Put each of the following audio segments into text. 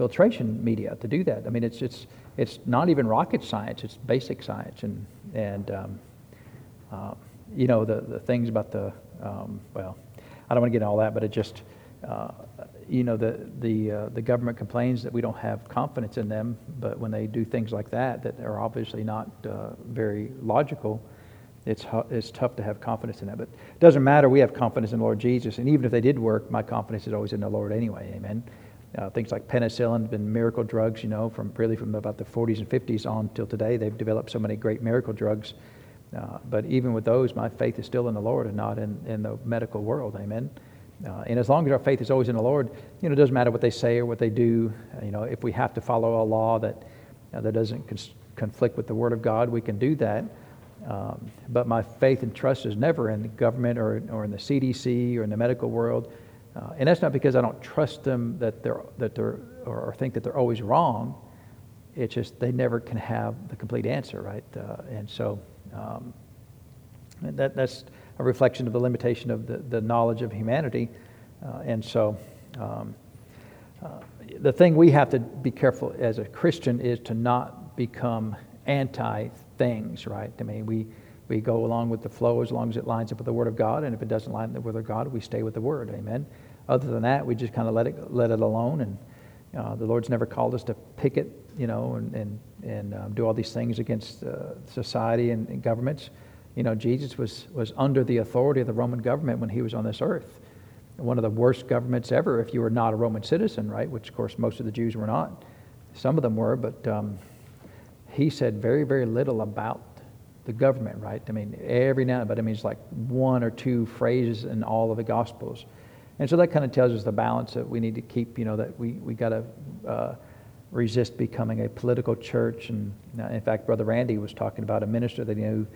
filtration media to do that. I mean, it's, it's, it's not even rocket science, it's basic science. And, and um, uh, you know, the, the things about the, um, well, I don't want to get into all that, but it just, uh, you know, the, the, uh, the government complains that we don't have confidence in them, but when they do things like that, that are obviously not uh, very logical, it's, it's tough to have confidence in that. But it doesn't matter. We have confidence in Lord Jesus. And even if they did work, my confidence is always in the Lord anyway. Amen. Uh, things like penicillin have been miracle drugs, you know, from really from about the 40s and 50s on till today. They've developed so many great miracle drugs. Uh, but even with those, my faith is still in the Lord and not in, in the medical world. Amen. Uh, and as long as our faith is always in the Lord, you know, it doesn't matter what they say or what they do. Uh, you know, if we have to follow a law that, uh, that doesn't cons- conflict with the Word of God, we can do that. Um, but my faith and trust is never in the government or, or in the CDC or in the medical world. Uh, and that's not because I don't trust them that they're, that they're, or think that they're always wrong. It's just they never can have the complete answer, right? Uh, and so um, that, that's a reflection of the limitation of the, the knowledge of humanity. Uh, and so um, uh, the thing we have to be careful as a Christian is to not become anti things, right? I mean, we, we go along with the flow as long as it lines up with the Word of God, and if it doesn't line up with the Word of God, we stay with the Word. Amen. Other than that, we just kind of let it let it alone. And uh, the Lord's never called us to picket, you know, and and and um, do all these things against uh, society and, and, governments. You know, Jesus was was under the authority of the Roman government when he was on this earth. One of the worst governments ever, if you were not a Roman citizen, right? Which, of course, most of the Jews were not. Some of them were, but um, he said very, very little about the government, right? I mean, every now, and then, but I mean, it's like one or two phrases in all of the Gospels. And so that kind of tells us the balance that we need to keep, you know, that we, we got to uh, resist becoming a political church. And uh, in fact, Brother Randy was talking about a minister that he knew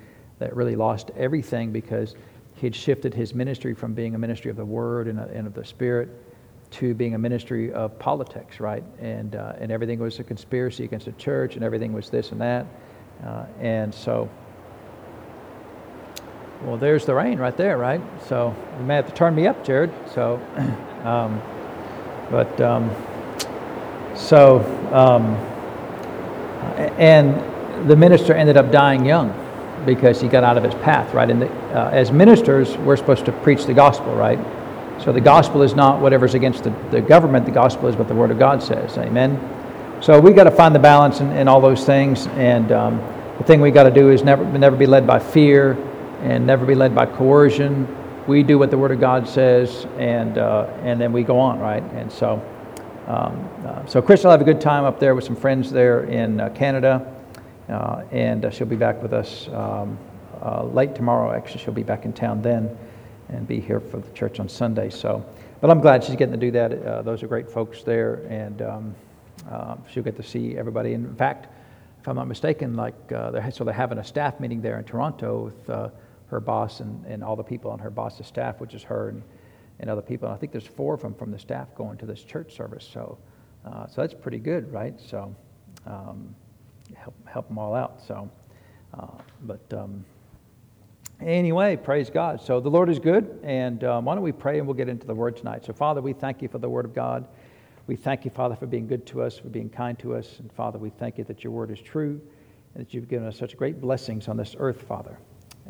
that really lost everything because he had shifted his ministry from being a ministry of the Word and, and of the Spirit to being a ministry of politics, right? And, uh, and everything was a conspiracy against the church, and everything was this and that. Uh, and so, well, there's the rain right there, right? So you may have to turn me up, Jared. So, um, but, um, so, um, and the minister ended up dying young because he got out of his path, right? And the, uh, as ministers, we're supposed to preach the gospel, right? So the gospel is not whatever's against the, the government, the gospel is what the Word of God says. Amen. So we got to find the balance in, in all those things. And um, the thing we got to do is never, never be led by fear and never be led by coercion. We do what the Word of God says, and, uh, and then we go on, right? And so, um, uh, so Chris will have a good time up there with some friends there in uh, Canada. Uh, and uh, she'll be back with us um, uh, late tomorrow. Actually, she'll be back in town then and be here for the church on Sunday. So, but I'm glad she's getting to do that. Those are great folks there, and um, she'll get to see everybody. And in fact, if I'm not mistaken, like so they're having a staff meeting there in Toronto with her boss and, and all the people on her boss's staff, which is her and, and other people. And I think there's four of them from the staff going to this church service. So, uh, so that's pretty good, right? So, um, help help them all out. So, uh, but. Um, Anyway, praise God. So the Lord is good, and um, why don't we pray and we'll get into the Word tonight. So, Father, we thank you for the Word of God. We thank you, Father, for being good to us, for being kind to us. And, Father, we thank you that your Word is true and that you've given us such great blessings on this earth, Father.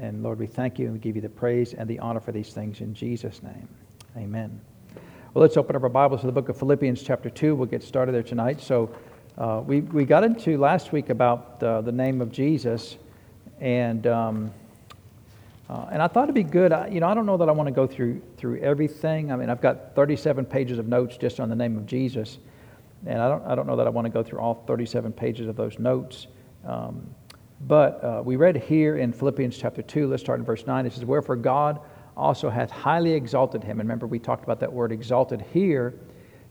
And, Lord, we thank you and we give you the praise and the honor for these things in Jesus' name. Amen. Well, let's open up our Bibles to the book of Philippians, chapter 2. We'll get started there tonight. So, uh, we, we got into last week about uh, the name of Jesus, and. Um, uh, and I thought it'd be good. I, you know, I don't know that I want to go through through everything. I mean, I've got 37 pages of notes just on the name of Jesus, and I don't I don't know that I want to go through all 37 pages of those notes. Um, but uh, we read here in Philippians chapter 2, let's start in verse 9. It says, Wherefore God also hath highly exalted him. And remember, we talked about that word exalted here.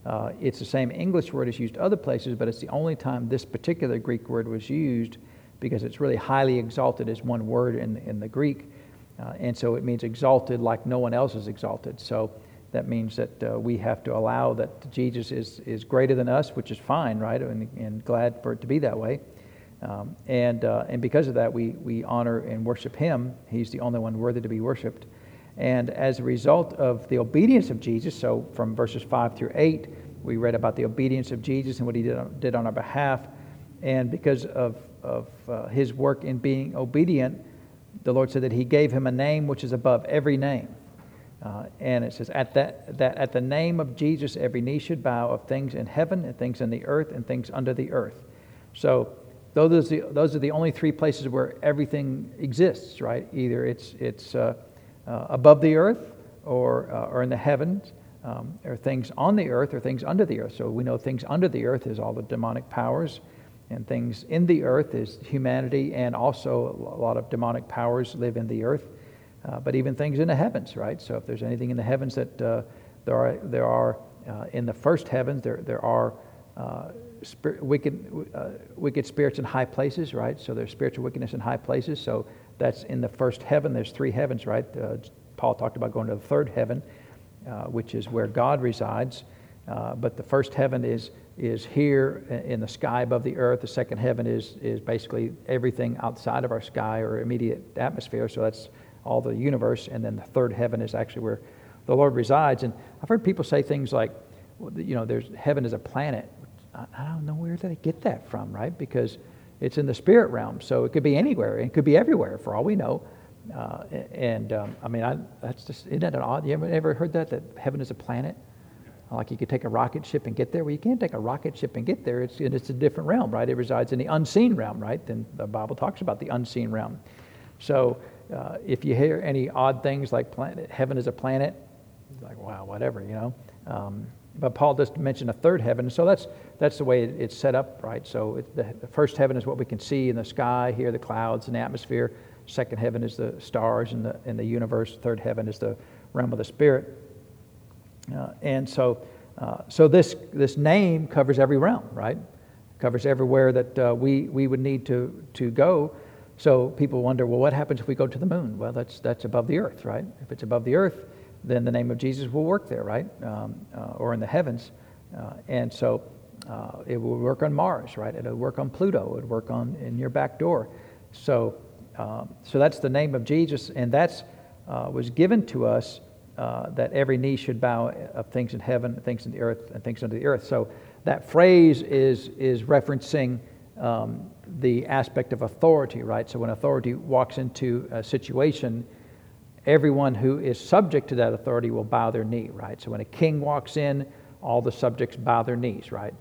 Uh, it's the same English word as used other places, but it's the only time this particular Greek word was used because it's really highly exalted as one word in, in the Greek. Uh, and so it means exalted like no one else is exalted. So that means that uh, we have to allow that Jesus is, is greater than us, which is fine, right? And, and glad for it to be that way. Um, and, uh, and because of that, we, we honor and worship him. He's the only one worthy to be worshiped. And as a result of the obedience of Jesus, so from verses 5 through 8, we read about the obedience of Jesus and what he did on, did on our behalf. And because of, of uh, his work in being obedient, the Lord said that he gave him a name which is above every name. Uh, and it says, at, that, that at the name of Jesus, every knee should bow of things in heaven and things in the earth and things under the earth. So those are the, those are the only three places where everything exists, right? Either it's, it's uh, uh, above the earth or, uh, or in the heavens, um, or things on the earth or things under the earth. So we know things under the earth is all the demonic powers, and things in the earth is humanity, and also a lot of demonic powers live in the earth. Uh, but even things in the heavens, right? So if there's anything in the heavens that uh, there are, there are uh, in the first heavens, there, there are spirit, wicked, uh, wicked spirits in high places, right? So there's spiritual wickedness in high places. So that's in the first heaven. There's three heavens, right? Uh, Paul talked about going to the third heaven, which is where God resides. but the first heaven is is here in the sky above the earth. The second heaven is is basically everything outside of our sky or immediate atmosphere. So that's all the universe, and then the third heaven is actually where the Lord resides. And I've heard people say things like, you know, there's heaven is a planet. I don't know where they get that from, right? Because it's in the spirit realm, so it could be anywhere. It could be everywhere, for all we know. Uh, and um, I mean, I, that's just isn't that an odd? You ever, ever heard that that heaven is a planet? Like you could take a rocket ship and get there. Well, you can't take a rocket ship and get there. It's it's a different realm, right? It resides in the unseen realm, right? Then the Bible talks about the unseen realm. So uh, if you hear any odd things like planet, heaven is a planet, like, wow, whatever, you know. Um, but Paul does mention a third heaven. So that's, that's the way it's set up, right? So it, the, the, first heaven is what we can see in the sky, here the clouds and the atmosphere. Second heaven is the stars and the, in the universe. Third heaven is the realm of the spirit. Uh, and so, uh, so this, this name covers every realm, right? Covers everywhere that uh, we, we would need to, to go. So people wonder, well, what happens if we go to the moon? Well, that's, that's above the earth, right? If it's above the earth, then the name of Jesus will work there, right? Um, uh, or in the heavens. Uh, and so uh, it will work on Mars, right? It'll work on Pluto. It would work on in your back door. So, um, so that's the name of Jesus, and that's uh, was given to us uh, that every knee should bow of things in heaven, things in the earth, and things under the earth. So that phrase is is referencing um, the aspect of authority, right? So when authority walks into a situation, everyone who is subject to that authority will bow their knee, right? So when a king walks in, all the subjects bow their knees, right?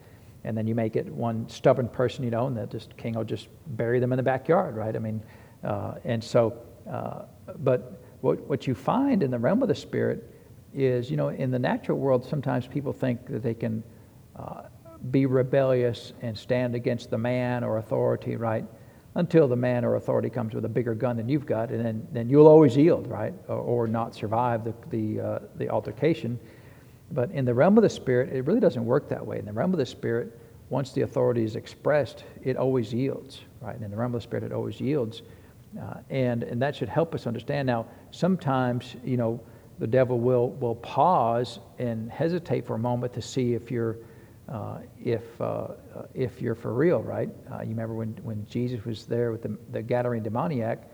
And then you may get one stubborn person, you know, and the just king will just bury them in the backyard, right? I mean, uh, and so, uh, but what, what you find in the realm of the spirit is, you know, in the natural world, sometimes people think that they can uh, be rebellious and stand against the man or authority, right? Until the man or authority comes with a bigger gun than you've got, and then, then you'll always yield, right? Or, or not survive the, the, uh, the altercation. But in the realm of the spirit, it really doesn't work that way. In the realm of the spirit, once the authority is expressed, it always yields, right? And in the realm of the spirit, it always yields. Uh, and, and that should help us understand. Now, sometimes, you know, the devil will, will pause and hesitate for a moment to see if you're uh, if, uh, if you're for real, right? Uh, you remember when, when Jesus was there with the, the Gadarene demoniac,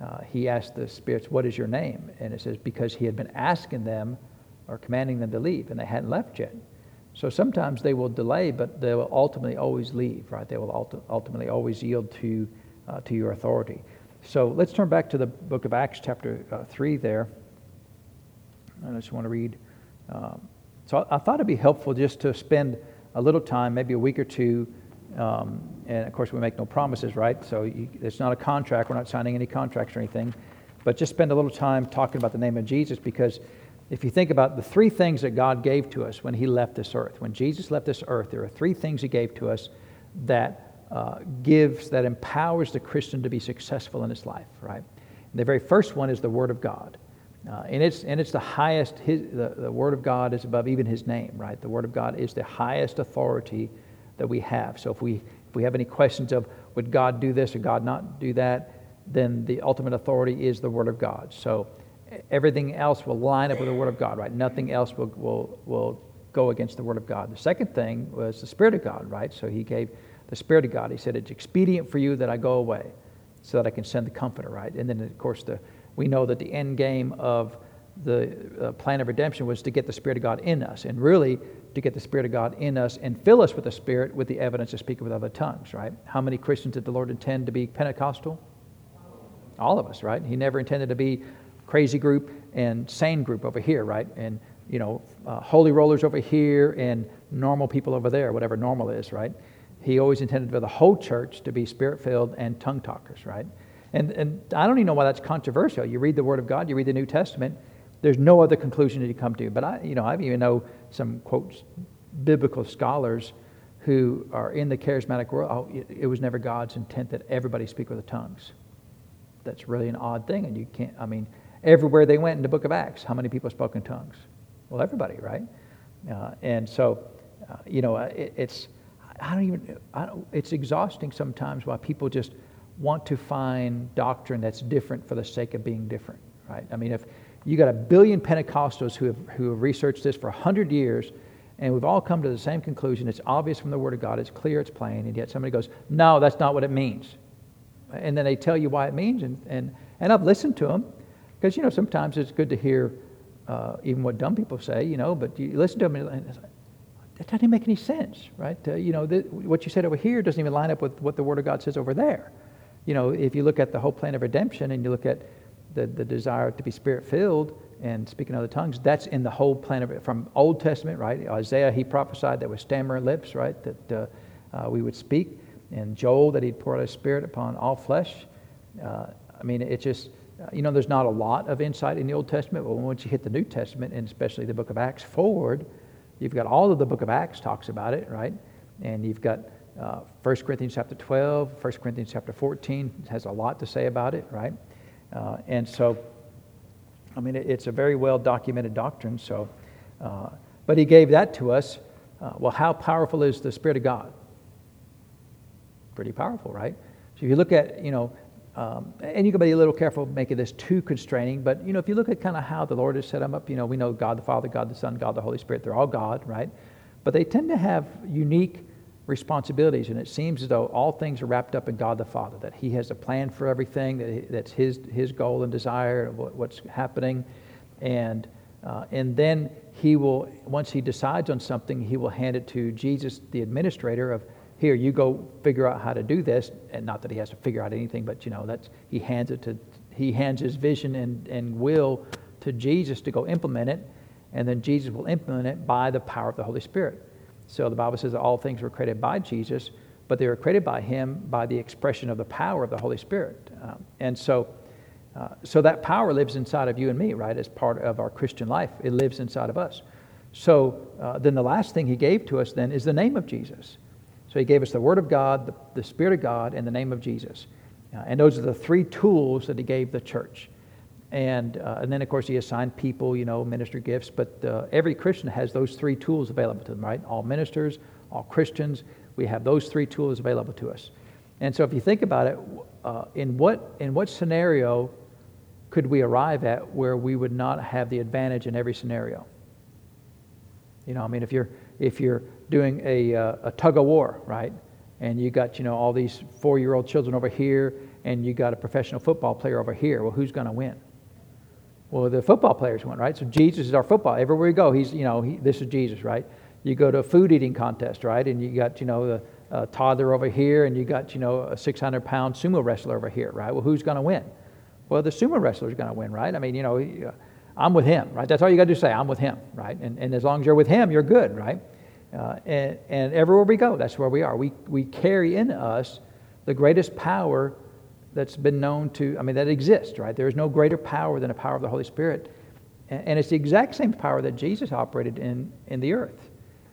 uh, he asked the spirits, What is your name? And it says, Because he had been asking them or commanding them to leave, and they hadn't left yet. So sometimes they will delay, but they will ultimately always leave, right? They will ultimately always yield to, uh, to your authority. So let's turn back to the book of Acts, chapter uh, 3 there. I just want to read. Um, so I, I thought it'd be helpful just to spend a little time, maybe a week or two. Um, and of course, we make no promises, right? So you, it's not a contract. We're not signing any contracts or anything. But just spend a little time talking about the name of Jesus because if you think about the three things that God gave to us when He left this earth, when Jesus left this earth, there are three things He gave to us that uh, gives, that empowers the Christian to be successful in his life, right? And the very first one is the Word of God. Uh, and, it's, and it's the highest, his, the, the Word of God is above even His name, right? The Word of God is the highest authority that we have. So if we, if we have any questions of would God do this or God not do that, then the ultimate authority is the Word of God. So everything else will line up with the Word of God, right? Nothing else will, will, will go against the Word of God. The second thing was the Spirit of God, right? So He gave the Spirit of God. He said, It's expedient for you that I go away so that I can send the Comforter, right? And then, of course, the we know that the end game of the uh, plan of redemption was to get the Spirit of God in us. And really, to get the Spirit of God in us and fill us with the Spirit with the evidence of speaking with other tongues, right? How many Christians did the Lord intend to be Pentecostal? All of us, right? He never intended to be crazy group and sane group over here, right? And, you know, uh, holy rollers over here and normal people over there, whatever normal is, right? He always intended for the whole church to be spirit filled and tongue talkers, right? And, and I don't even know why that's controversial. You read the Word of God, you read the New Testament, there's no other conclusion that you come to. But I, you know, I even know some quotes biblical scholars who are in the charismatic world. Oh, it, it was never God's intent that everybody speak with the tongues. That's really an odd thing, and you can't. I mean, everywhere they went in the Book of Acts, how many people spoke in tongues? Well, everybody, right? Uh, and so, uh, you know, it, it's I don't even. I don't, it's exhausting sometimes why people just want to find doctrine that's different for the sake of being different, right? I mean, if you got a billion Pentecostals who have, who have researched this for 100 years, and we've all come to the same conclusion. It's obvious from the Word of God, it's clear, it's plain, and yet somebody goes, No, that's not what it means. And then they tell you why it means, and, and, and I've listened to them, because, you know, sometimes it's good to hear uh, even what dumb people say, you know, but you listen to them, and it's like, that doesn't make any sense, right? Uh, you know, the, what you said over here doesn't even line up with what the Word of God says over there. You know, if you look at the whole plan of redemption and you look at the, the desire to be spirit filled and speaking other tongues, that's in the whole plan of it. From Old Testament, right? Isaiah, he prophesied that with stammering lips, right? That uh, uh, we would speak. And Joel, that he'd pour out his spirit upon all flesh. Uh, I mean, it just, uh, you know, there's not a lot of insight in the Old Testament, but once you hit the New Testament, and especially the book of Acts forward, you've got all of the book of Acts talks about it, right? And you've got uh, 1 Corinthians chapter 12, 1 Corinthians chapter 14 has a lot to say about it, right? Uh, and so, I mean, it, it's a very well documented doctrine. So, uh, but he gave that to us. Uh, well, how powerful is the Spirit of God? Pretty powerful, right? So if you look at, you know, um, and you can be a little careful making this too constraining, but you know, if you look at kind of how the Lord has set them up, you know, we know God the Father, God the Son, God the Holy Spirit, they're all God, right? But they tend to have unique responsibilities. And it seems as though all things are wrapped up in God the Father, that He has a plan for everything, that he, that's His, his goal and desire, what, what's happening. And, uh, and then He will, once He decides on something, He will hand it to Jesus, the administrator, of here, you go figure out how to do this. And not that He has to figure out anything, but you know, that's, He hands it to, He hands His vision and, and will to Jesus to go implement it. And then Jesus will implement it by the power of the Holy Spirit. So the Bible says that all things were created by Jesus, but they were created by him by the expression of the power of the Holy Spirit. Um, and so, uh, so that power lives inside of you and me, right, as part of our Christian life. It lives inside of us. So uh, then the last thing he gave to us then is the name of Jesus. So he gave us the Word of God, the, the Spirit of God, and the name of Jesus. Uh, and those are the three tools that he gave the church. And, uh, and then, of course, he assigned people, you know, ministry gifts. But uh, every Christian has those three tools available to them, right? All ministers, all Christians, we have those three tools available to us. And so, if you think about it, uh, in, what, in what scenario could we arrive at where we would not have the advantage in every scenario? You know, I mean, if you're, if you're doing a, uh, a tug of war, right? And you got, you know, all these four year old children over here, and you got a professional football player over here. Well, who's going to win? Well, the football players went, right? So Jesus is our football. Everywhere we go, he's, you know, he, this is Jesus, right? You go to a food eating contest, right? And you got, you know, the uh, toddler over here, and you got, you know, a 600 pound sumo wrestler over here, right? Well, who's going to win? Well, the sumo wrestler is going to win, right? I mean, you know, uh, I'm with him, right? That's all you got to say. I'm with him, right? And, and as long as you're with him, you're good, right? Uh, and, and everywhere we go, that's where we are. We, we carry in us the greatest power that's been known to, I mean, that exists, right? There is no greater power than the power of the Holy Spirit. And it's the exact same power that Jesus operated in, in the earth.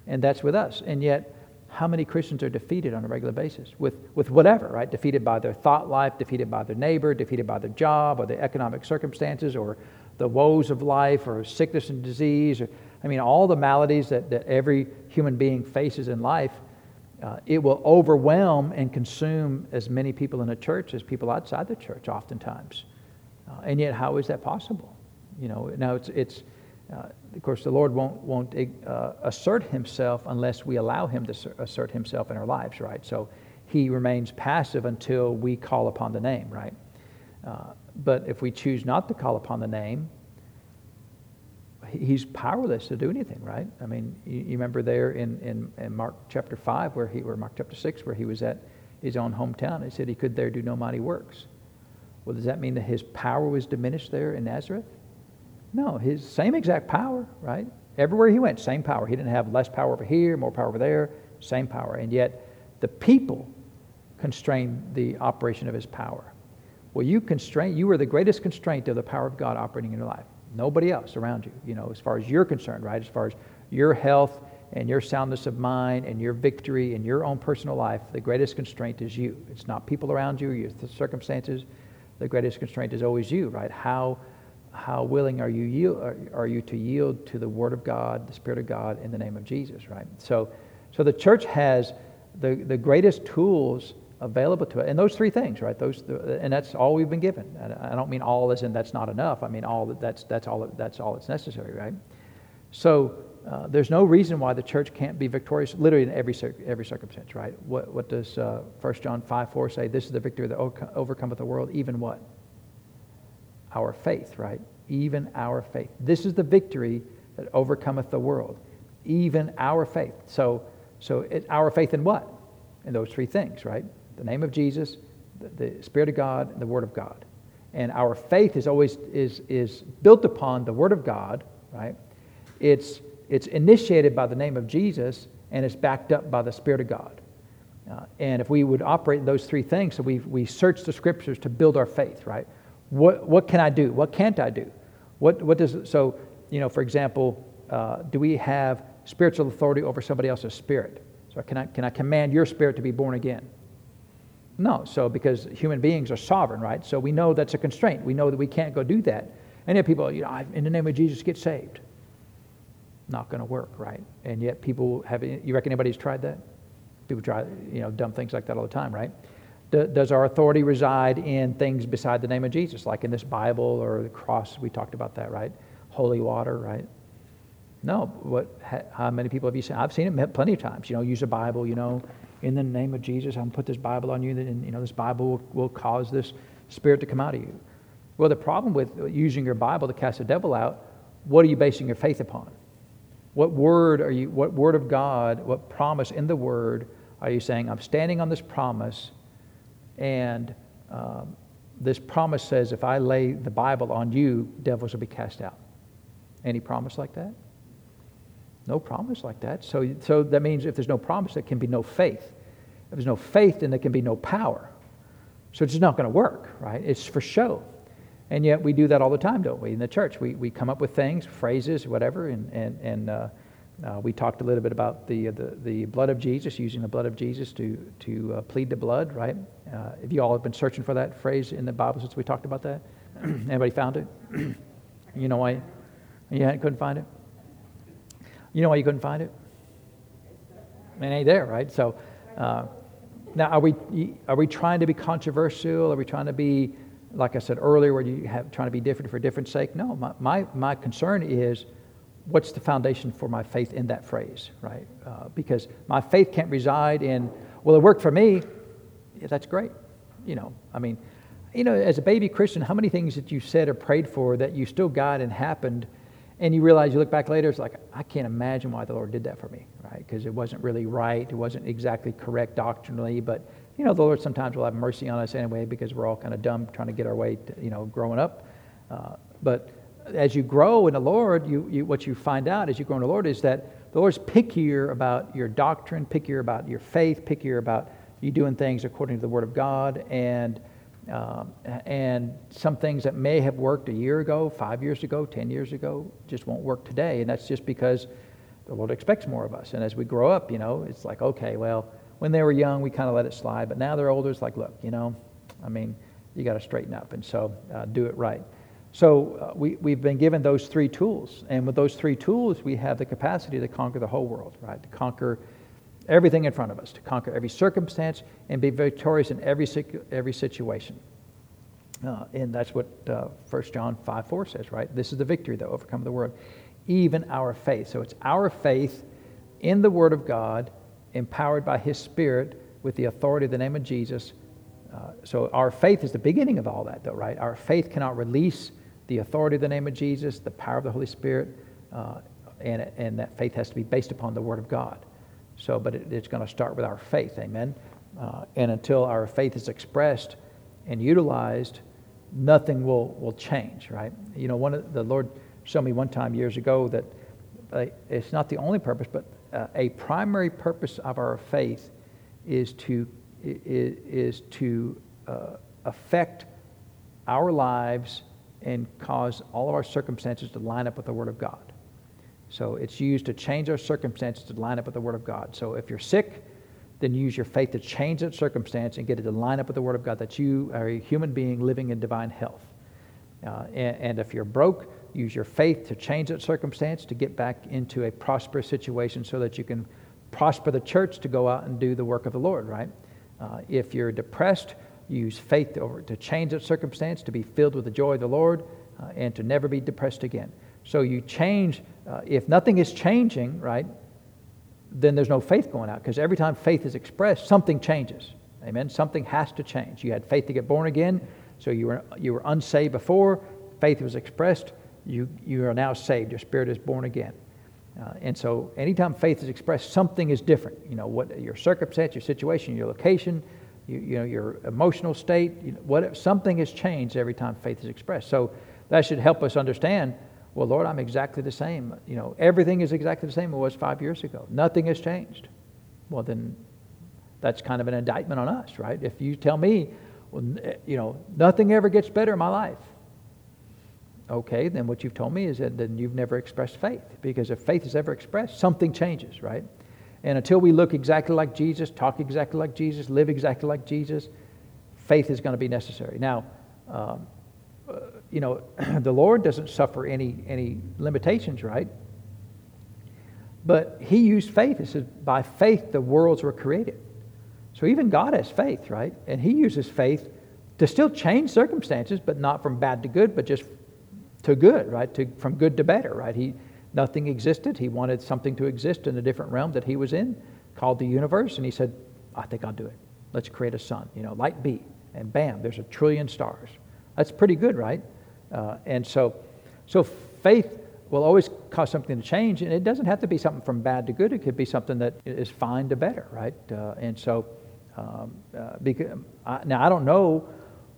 And that's with us. And yet, how many Christians are defeated on a regular basis with, with whatever, right? Defeated by their thought life, defeated by their neighbor, defeated by their job, or their economic circumstances, or the woes of life, or sickness and disease. Or, I mean, all the maladies that, that every human being faces in life uh, it will overwhelm and consume as many people in a church as people outside the church, oftentimes. Uh, and yet, how is that possible? You know, now it's, it's uh, of course, the Lord won't, won't uh, assert himself unless we allow him to assert himself in our lives, right? So he remains passive until we call upon the name, right? Uh, but if we choose not to call upon the name, he's powerless to do anything, right? I mean, you, you remember there in, in, in, Mark chapter 5, where he, or Mark chapter 6, where he was at his own hometown. He said he could there do no mighty works. Well, does that mean that his power was diminished there in Nazareth? No, his same exact power, right? Everywhere he went, same power. He didn't have less power over here, more power over there, same power. And yet, the people constrained the operation of his power. Well, you constrain, you are the greatest constraint of the power of God operating in your life. Nobody else around you, you know, as far as you're concerned, right? As far as your health and your soundness of mind and your victory in your own personal life, the greatest constraint is you. It's not people around you, your circumstances. The greatest constraint is always you, right? How, how willing are you, yield, are, are you to yield to the Word of God, the Spirit of God, in the name of Jesus, right? So, so the church has the, the greatest tools available to it. And those three things, right? Those, and that's all we've been given. I don't mean all as in that's not enough. I mean all that's that's all that's all that's necessary, right? So uh, there's no reason why the church can't be victorious, literally in every every circumstance, right? What what does uh, 1 John five four say? This is the victory that overcometh the world, even what? Our faith, right? Even our faith. This is the victory that overcometh the world, even our faith. So so it, our faith in what? In those three things, right? The name of Jesus, the, Spirit of God, and the Word of God. And our faith is always is, is built upon the Word of God, right? It's, it's initiated by the name of Jesus, and it's backed up by the Spirit of God. Uh, and if we would operate in those three things, so we, we search the scriptures to build our faith, right? What, what can I do? What can't I do? What, what does, so, you know, for example, uh, do we have spiritual authority over somebody else's spirit? So can I, can I command your spirit to be born again? No. So, because human beings are sovereign, right? So we know that's a constraint. We know that we can't go do that. And yet people, you know, in the name of Jesus, get saved. Not going to work, right? And yet people have, you reckon anybody's tried that? People try, you know, dumb things like that all the time, right? Does our authority reside in things beside the name of Jesus, like in this Bible or the cross? We talked about that, right? Holy water, right? No. What? How many people have you seen? I've seen it plenty of times. You know, use a Bible. You know, in the name of Jesus, I'm going to put this Bible on you, and you know, this Bible will, will cause this spirit to come out of you. Well, the problem with using your Bible to cast the devil out, what are you basing your faith upon? What word are you, what word of God, what promise in the word are you saying, I'm standing on this promise, and um, this promise says, if I lay the Bible on you, devils will be cast out. Any promise like that? No promise like that. So, so that means if there's no promise, there can be no faith. If there's no faith, then there can be no power. So it's just not going to work, right? It's for show. And yet we do that all the time, don't we, in the church? We, we come up with things, phrases, whatever, and, and, and uh, uh, we talked a little bit about the, the, the blood of Jesus, using the blood of Jesus to, to uh, plead the blood, right? Uh, have you all have been searching for that phrase in the Bible since we talked about that? Anybody found it? you know why? You couldn't find it? You know why you couldn't find it? It ain't there, right? So uh, now, are we are we trying to be controversial? Are we trying to be, like I said earlier, where you have trying to be different for different sake? No, my my, my concern is what's the foundation for my faith in that phrase, right? Uh, because my faith can't reside in, well, it worked for me. Yeah, that's great. You know, I mean, you know, as a baby Christian, how many things that you said or prayed for that you still got and happened and you realize, you look back later, it's like, I can't imagine why the Lord did that for me, right? Because it wasn't really right. It wasn't exactly correct doctrinally. But, you know, the Lord sometimes will have mercy on us anyway because we're all kind of dumb trying to get our way, to, you know, growing up. Uh, but as you grow in the Lord, you, you, what you find out as you grow in the Lord is that the Lord's pickier about your doctrine, pickier about your faith, pickier about you doing things according to the Word of God. And um, and some things that may have worked a year ago, five years ago, 10 years ago, just won't work today. And that's just because the Lord expects more of us. And as we grow up, you know, it's like, okay, well, when they were young, we kind of let it slide. But now they're older, it's like, look, you know, I mean, you got to straighten up. And so uh, do it right. So uh, we, we've been given those three tools. And with those three tools, we have the capacity to conquer the whole world, right? To conquer everything in front of us, to conquer every circumstance and be victorious in every, every situation. Uh, and that's what uh, 1 John 5 4 says, right? This is the victory that overcomes the world, even our faith. So it's our faith in the Word of God, empowered by His Spirit with the authority of the name of Jesus. Uh, so our faith is the beginning of all that, though, right? Our faith cannot release the authority of the name of Jesus, the power of the Holy Spirit, uh, and, and that faith has to be based upon the Word of God. So, but it, it's going to start with our faith, amen? Uh, and until our faith is expressed and utilized, nothing will, will change, right? You know, one of the Lord showed me one time years ago that uh, it's not the only purpose, but uh, a primary purpose of our faith is to is, is to uh, affect our lives and cause all of our circumstances to line up with the Word of God. So it's used to change our circumstances to line up with the Word of God. So if you're sick, then use your faith to change that circumstance and get it to line up with the Word of God that you are a human being living in divine health. Uh, and, and if you're broke, use your faith to change that circumstance to get back into a prosperous situation so that you can prosper the church to go out and do the work of the Lord, right? Uh, if you're depressed, use faith to, to, change that circumstance, to be filled with the joy of the Lord, uh, and to never be depressed again. So you change, uh, if nothing is changing, right, then there's no faith going out because every time faith is expressed, something changes. Amen? Something has to change. You had faith to get born again, so you were, you were unsaved before. Faith was expressed. You, you are now saved. Your spirit is born again. Uh, and so anytime faith is expressed, something is different. You know, what your circumstance, your situation, your location, you, you know, your emotional state, you know, what, something has changed every time faith is expressed. So that should help us understand well, Lord, I'm exactly the same. You know, everything is exactly the same it was five years ago. Nothing has changed. Well, then that's kind of an indictment on us, right? If you tell me, well, you know, nothing ever gets better in my life. Okay, then what you've told me is that then you've never expressed faith. Because if faith is ever expressed, something changes, right? And until we look exactly like Jesus, talk exactly like Jesus, live exactly like Jesus, faith is going to be necessary. Now, um, you know, the Lord doesn't suffer any, any limitations, right? But he used faith. It says, by faith the worlds were created. So even God has faith, right? And he uses faith to still change circumstances, but not from bad to good, but just to good, right? To, from good to better, right? He, nothing existed. He wanted something to exist in a different realm that he was in, called the universe, and he said, I think I'll do it. Let's create a sun, you know, light be. And bam, there's a trillion stars. That's pretty good, right? Uh, and so, so faith will always cause something to change, and it doesn't have to be something from bad to good. It could be something that is fine to better, right? Uh, and so, um, uh, because, I, now I don't know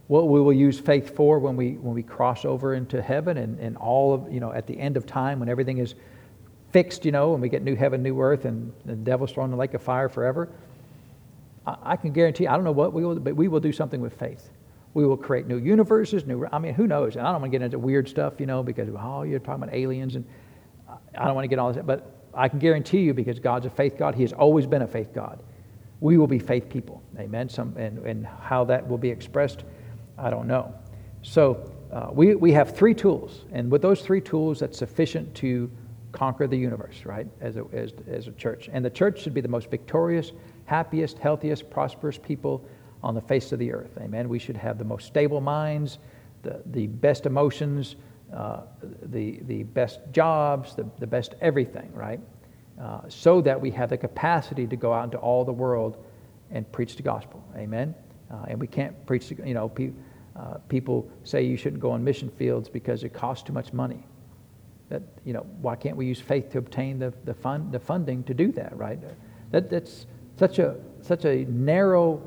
what we will use faith for when we when we cross over into heaven, and, and all of you know at the end of time when everything is fixed, you know, and we get new heaven, new earth, and the devil's thrown in the lake of fire forever. I, I can guarantee. I don't know what we will, but we will do something with faith. We will create new universes, new. I mean, who knows? And I don't want to get into weird stuff, you know, because oh, you're talking about aliens, and I don't want to get all this. But I can guarantee you, because God's a faith God, He has always been a faith God. We will be faith people, amen. Some and and how that will be expressed, I don't know. So uh, we we have three tools, and with those three tools, that's sufficient to conquer the universe, right? As a as as a church, and the church should be the most victorious, happiest, healthiest, prosperous people on the face of the earth. Amen. We should have the most stable minds, the, the best emotions, uh, the, the best jobs, the, the best everything, right? Uh, so that we have the capacity to go out into all the world and preach the gospel. Amen. Uh, and we can't preach, you know, pe- uh, people say you shouldn't go on mission fields because it costs too much money. That, you know, why can't we use faith to obtain the, the, fund, the funding to do that, right? That, that's such a, such a narrow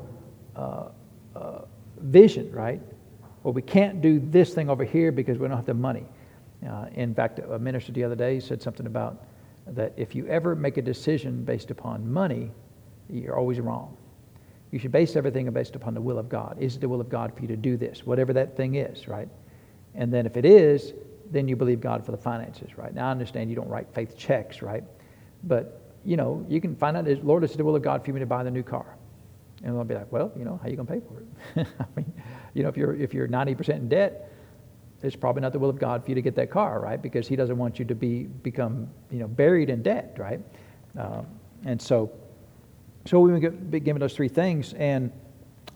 uh, uh, vision, right? Well, we can't do this thing over here because we don't have the money. Uh, in fact, a minister the other day said something about that if you ever make a decision based upon money, you're always wrong. You should base everything based upon the will of God. Is it the will of God for you to do this, whatever that thing is, right? And then if it is, then you believe God for the finances, right? Now I understand you don't write faith checks, right? But you know, you can find out, Lord, is it the will of God for me to buy the new car? And they'll be like, well, you know, how you going to pay for it? I mean, you know, if you're, if you're 90% in debt, it's probably not the will of God for you to get that car, right? Because he doesn't want you to be, become, you know, buried in debt, right? Um, and so, so we would be given those three things. And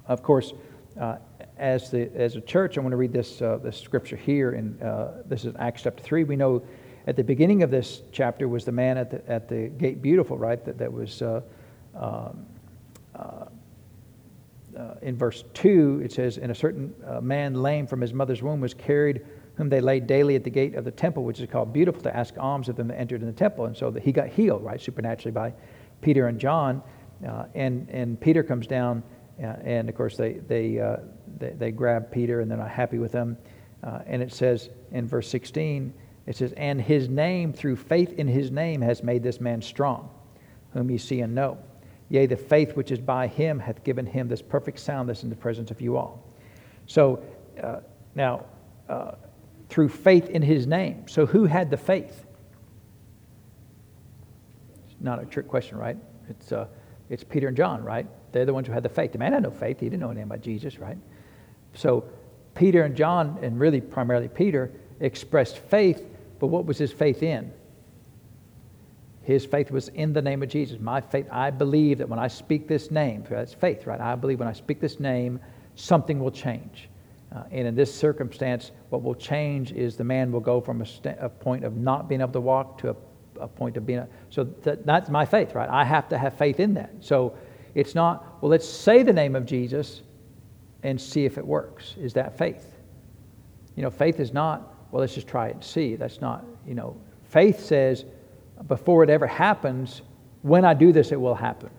of course, uh, as, the, as a church, I want to read this, uh, this scripture here. And uh, this is Acts chapter 3. We know at the beginning of this chapter was the man at the, at the gate beautiful, right? That, that was uh, um, uh, in verse 2, it says, And a certain uh, man lame from his mother's womb was carried whom they laid daily at the gate of the temple, which is called Beautiful, to ask alms of them that entered in the temple. And so that he got healed, right, supernaturally by Peter and John. Uh, and, and Peter comes down, uh, and of course, they, they, uh, they, they, grab Peter, and they're not happy with him. Uh, and it says in verse 16, it says, And his name, through faith in his name, has made this man strong, whom you see and know. Yea, the faith which is by him hath given him this perfect soundness in the presence of you all. So uh, now, uh, through faith in his name. So who had the faith? It's not a trick question, right? It's, uh, it's Peter and John, right? They're the ones who had the faith. The man had no faith. He didn't know anything about Jesus, right? So Peter and John, and really primarily Peter, expressed faith, but what was his faith in? His faith was in the name of Jesus. My faith, I believe that when I speak this name, that's faith, right? I believe when I speak this name, something will change. Uh, and in this circumstance, what will change is the man will go from a, st- a point of not being able to walk to a, a point of being. A, so that, that's my faith, right? I have to have faith in that. So it's not, well, let's say the name of Jesus and see if it works. Is that faith? You know, faith is not, well, let's just try it and see. That's not, you know, faith says, before it ever happens, when I do this, it will happen.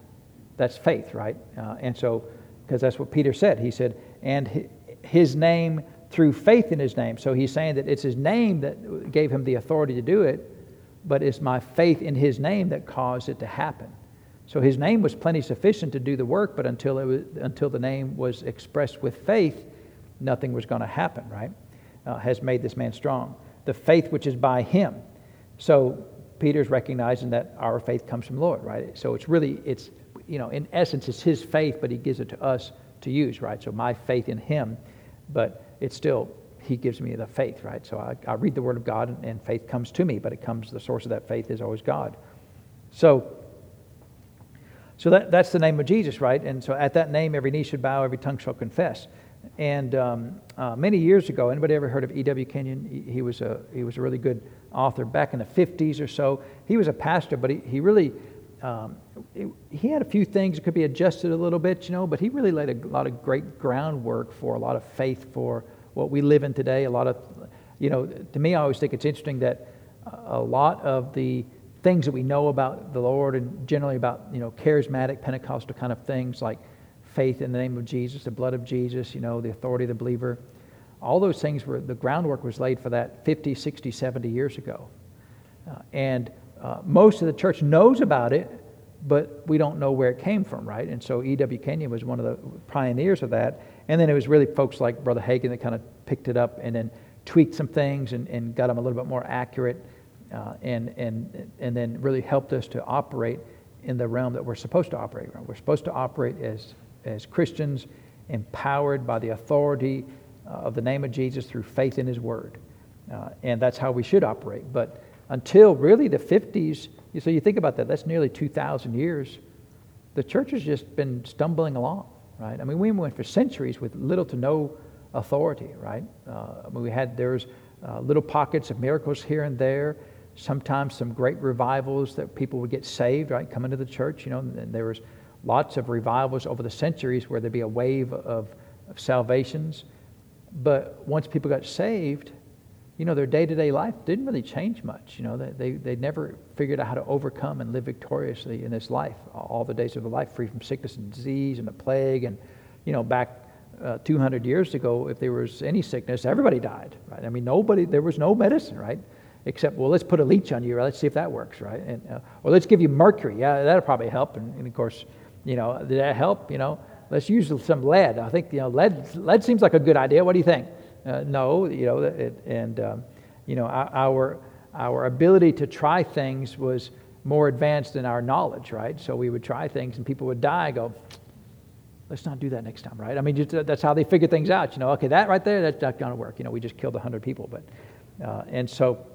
That's faith, right? Uh, and so, because that's what Peter said. He said, and his name through faith in his name. So he's saying that it's his name that gave him the authority to do it, but it's my faith in his name that caused it to happen. So his name was plenty sufficient to do the work, but until, it was, until the name was expressed with faith, nothing was going to happen, right? Uh, has made this man strong. The faith which is by him. So Peter's recognizing that our faith comes from the Lord, right? So it's really, it's, you know, in essence, it's his faith, but he gives it to us to use, right? So my faith in him, but it's still, he gives me the faith, right? So I, I read the word of God and, and faith comes to me, but it comes, the source of that faith is always God. So, so that, that's the name of Jesus, right? And so at that name, every knee should bow, every tongue shall confess. And um, uh, many years ago, anybody ever heard of E.W. Kenyon? He, he, was a, he was a really good author back in the 50s or so. He was a pastor, but he, he really, um, it, he had a few things that could be adjusted a little bit, you know, but he really laid a lot of great groundwork for a lot of faith for what we live in today. A lot of, you know, to me, I always think it's interesting that a lot of the things that we know about the Lord and generally about, you know, charismatic Pentecostal kind of things like faith in the name of Jesus, the blood of Jesus, you know, the authority of the believer. All those things were, the groundwork was laid for that 50, 60, 70 years ago. Uh, and uh, most of the church knows about it, but we don't know where it came from, right? And so E.W. Kenyon was one of the pioneers of that. And then it was really folks like Brother Hagin that kind of picked it up and then tweaked some things and, and got them a little bit more accurate uh, and, and, and then really helped us to operate in the realm that we're supposed to operate in. We're supposed to operate as as Christians empowered by the authority of the name of Jesus through faith in his word. Uh, and that's how we should operate. But until really the 50s, so you think about that, that's nearly 2,000 years. The church has just been stumbling along, right? I mean, we went for centuries with little to no authority, right? Uh, I mean, we had, there's uh, little pockets of miracles here and there, sometimes some great revivals that people would get saved, right? Come into the church, you know, and there was lots of revivals over the centuries where there'd be a wave of, of salvations. But once people got saved, you know, their day to day life didn't really change much. You know, they, they, never figured out how to overcome and live victoriously in this life, all the days of their life, free from sickness and disease and the plague. And, you know, back uh, 200 years ago, if there was any sickness, everybody died, right? I mean, nobody, there was no medicine, right? Except, well, let's put a leech on you, right? let's see if that works, right? And, uh, or let's give you mercury. Yeah, that'll probably help. And, and of course, you know, did that help? You know, let's use some lead. I think, you know, lead, lead seems like a good idea. What do you think? Uh, no, you know, it, and, um, you know, our, our ability to try things was more advanced than our knowledge, right? So we would try things and people would die, go, let's not do that next time, right? I mean, just, that's how they figure things out. You know, okay, that right there, that's not going to work. You know, we just killed 100 people. But, uh, and so,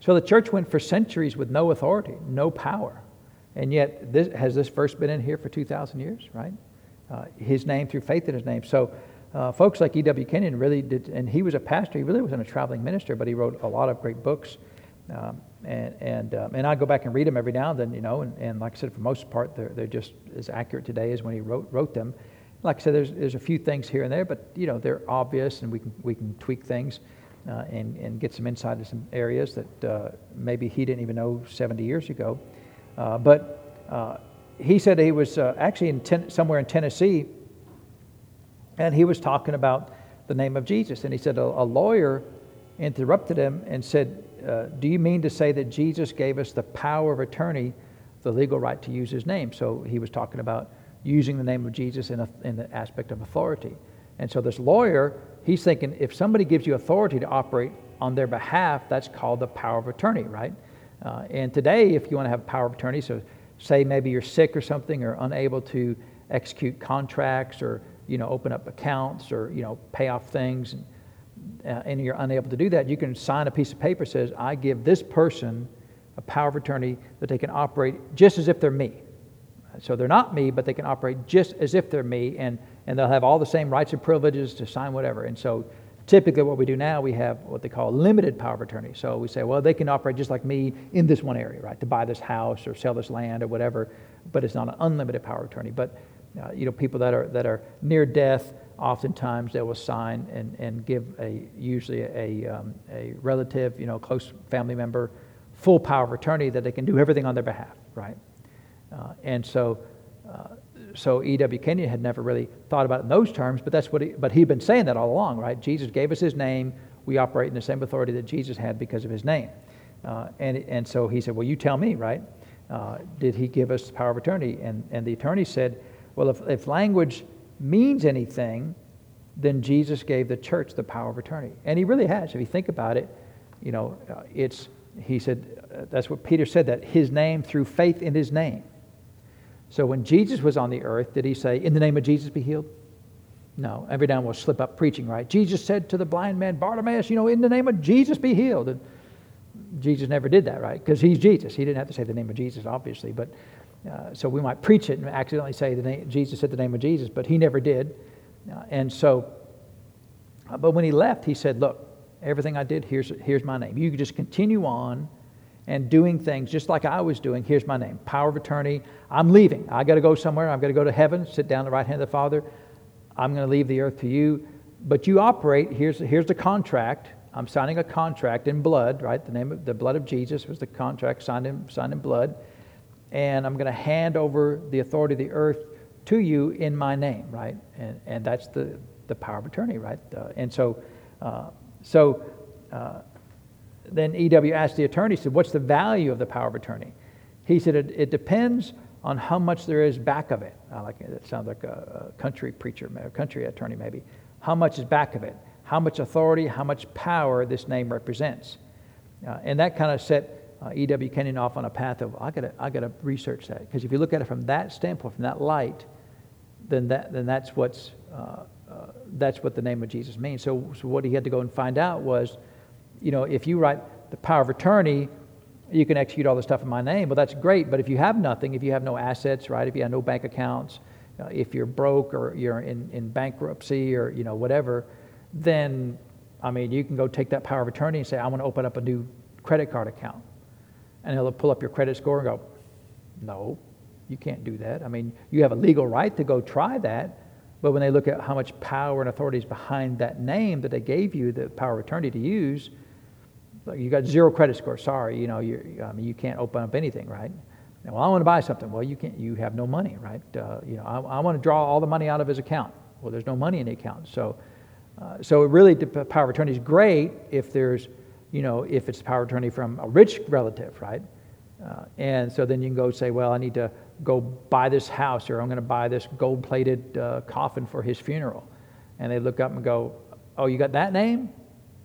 so the church went for centuries with no authority, no power. And yet, this, has this verse been in here for 2,000 years, right? Uh, his name through faith in his name. So, uh, folks like E.W. Kenyon really did, and he was a pastor. He really wasn't a traveling minister, but he wrote a lot of great books. Um, and and, um, and I go back and read them every now and then, you know, and, and like I said, for most part, they're, they're just as accurate today as when he wrote, wrote them. Like I said, there's, there's a few things here and there, but, you know, they're obvious and we can, we can tweak things. uh, and, and get some insight into some areas that uh, maybe he didn't even know 70 years ago. Uh, but uh, he said he was uh, actually in ten, somewhere in Tennessee, and he was talking about the name of Jesus. And he said a, a lawyer interrupted him and said, uh, Do you mean to say that Jesus gave us the power of attorney, the legal right to use his name? So he was talking about using the name of Jesus in, a, in the aspect of authority. And so this lawyer, he's thinking if somebody gives you authority to operate on their behalf, that's called the power of attorney, right? Uh, and today, if you want to have power of attorney, so say maybe you're sick or something or unable to execute contracts or you know open up accounts or you know pay off things and, uh, and you're unable to do that you can sign a piece of paper says i give this person a power of attorney that they can operate just as if they're me. So they're not me but they can operate just as if they're me and and they'll have all the same rights and privileges to sign whatever. And so typically what we do now we have what they call limited power of attorney. So we say well they can operate just like me in this one area right? To buy this house or sell this land or whatever but it's not an unlimited power of attorney. But uh, you know people that are that are near death oftentimes they will sign and, and give a usually a, um, a relative you know close family member full power of attorney that they can do everything on their behalf right? Uh, and so uh, so E.W. Kenyon had never really thought about it in those terms, but that's what he, but he'd been saying that all along, right? Jesus gave us his name. We operate in the same authority that Jesus had because of his name. Uh, and, and so he said, Well, you tell me, right? Uh, did he give us the power of attorney? And, and the attorney said, Well, if, if language means anything, then Jesus gave the church the power of attorney. And he really has. If you think about it, you know, uh, it's, he said, uh, that's what Peter said, that his name, through faith in his name. So when Jesus was on the earth, did he say, In the name of Jesus be healed? No. Every now and we'll slip up preaching, right? Jesus said to the blind man, Bartimaeus, you know, in the name of Jesus be healed. And Jesus never did that, right? Because he's Jesus. He didn't have to say the name of Jesus, obviously. But uh, so we might preach it and accidentally say the name, Jesus said the name of Jesus, but he never did. Uh, and so, uh, but when he left, he said, Look, everything I did, here's, here's my name. You can just continue on and doing things just like I was doing. Here's my name power of attorney. I'm leaving. I got to go somewhere. I'm going to go to heaven, sit down at the right hand of the Father. I'm going to leave the earth to you. But you operate. Here's, here's the contract. I'm signing a contract in blood, right? The name of the blood of Jesus was the contract signed in, signed in blood. And I'm going to hand over the authority of the earth to you in my name, right? And, and that's the, the power of attorney, right? Uh, and so, uh, so uh, then E.W. asked the attorney, said, What's the value of the power of attorney? He said, It, it depends on how much there is back of it. I like it. It sounds like a, a country preacher, a country attorney, maybe. How much is back of it? How much authority, how much power this name represents? Uh, and that kind of set uh, E.W. Kenyon off on a path of, I gotta, I gotta research that. Because if you look at it from that standpoint, from that light, then, that, then that's, what's, uh, uh that's what the name of Jesus means. So, so what he had to go and find out was, you know, if you write the power of attorney, you can execute all the stuff in my name. Well, that's great. But if you have nothing, if you have no assets, right? If you have no bank accounts, uh, if you're broke or you're in, in bankruptcy or, you know, whatever, then, I mean, you can go take that power of attorney and say, I want to open up a new credit card account. And it'll pull up your credit score and go, no, you can't do that. I mean, you have a legal right to go try that. But when they look at how much power and authority is behind that name that they gave you, the power of attorney to use, you got zero credit score. Sorry, you know, you, I mean, you can't open up anything, right? Well, I want to buy something. Well, you can't. You have no money, right? Uh, you know, I, I, want to draw all the money out of his account. Well, there's no money in the account. So, uh, so really, the power of attorney is great if there's, you know, if it's power of attorney from a rich relative, right? Uh, and so then you can go say, well, I need to go buy this house, or I'm going to buy this gold-plated uh, coffin for his funeral. And they look up and go, oh, you got that name?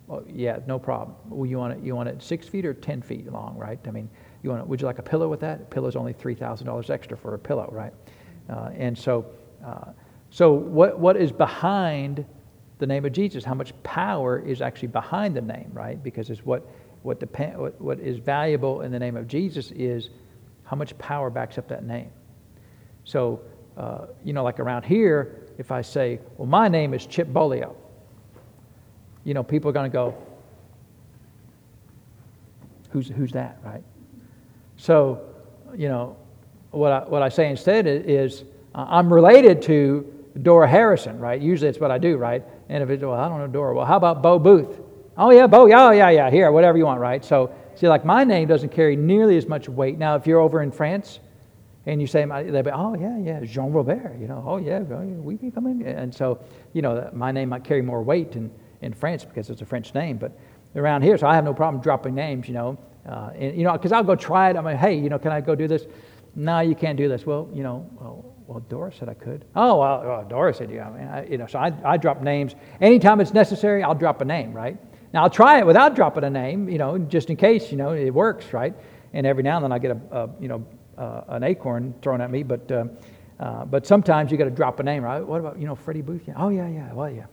Well, yeah, no problem. Well, you want it, you want it six feet or 10 feet long, right? I mean, you want it, would you like a pillow with that? A pillow's only $3,000 extra for a pillow, right? Uh, and so, uh, so what, what is behind the name of Jesus? How much power is actually behind the name, right? Because it's what, what, depend, what, what is valuable in the name of Jesus is how much power backs up that name. So, uh, you know, like around here, if I say, well, my name is Chip Bolio, you know, people are going to go, who's, who's that, right? So, you know, what I, what I say instead is, uh, I'm related to Dora Harrison, right? Usually it's what I do, right? And if it's, well, I don't know Dora. Well, how about Bo Booth? Oh, yeah, Bo, yeah, oh, yeah, yeah, here, whatever you want, right? So, see, like my name doesn't carry nearly as much weight. Now, if you're over in France and you say, they'll be, oh, yeah, yeah, Jean Robert, you know, oh, yeah, we can come in. And so, you know, my name might carry more weight in, in France because it's a French name, but around here, so I have no problem dropping names, you know. Uh, and, you know, because I'll go try it. I'm like, hey, you know, can I go do this? No, you can't do this. Well, you know, well, well Doris said I could. Oh, well, well Doris said, yeah. I mean, I, you know, so I, I drop names. Anytime it's necessary, I'll drop a name, right? Now, I'll try it without dropping a name, you know, just in case, you know, it works, right? And every now and then I get a, a you know, uh, an acorn thrown at me, but, uh, uh, but sometimes you got to drop a name, right? What about, you know, Freddie Booth? Oh, yeah, yeah. Well, yeah.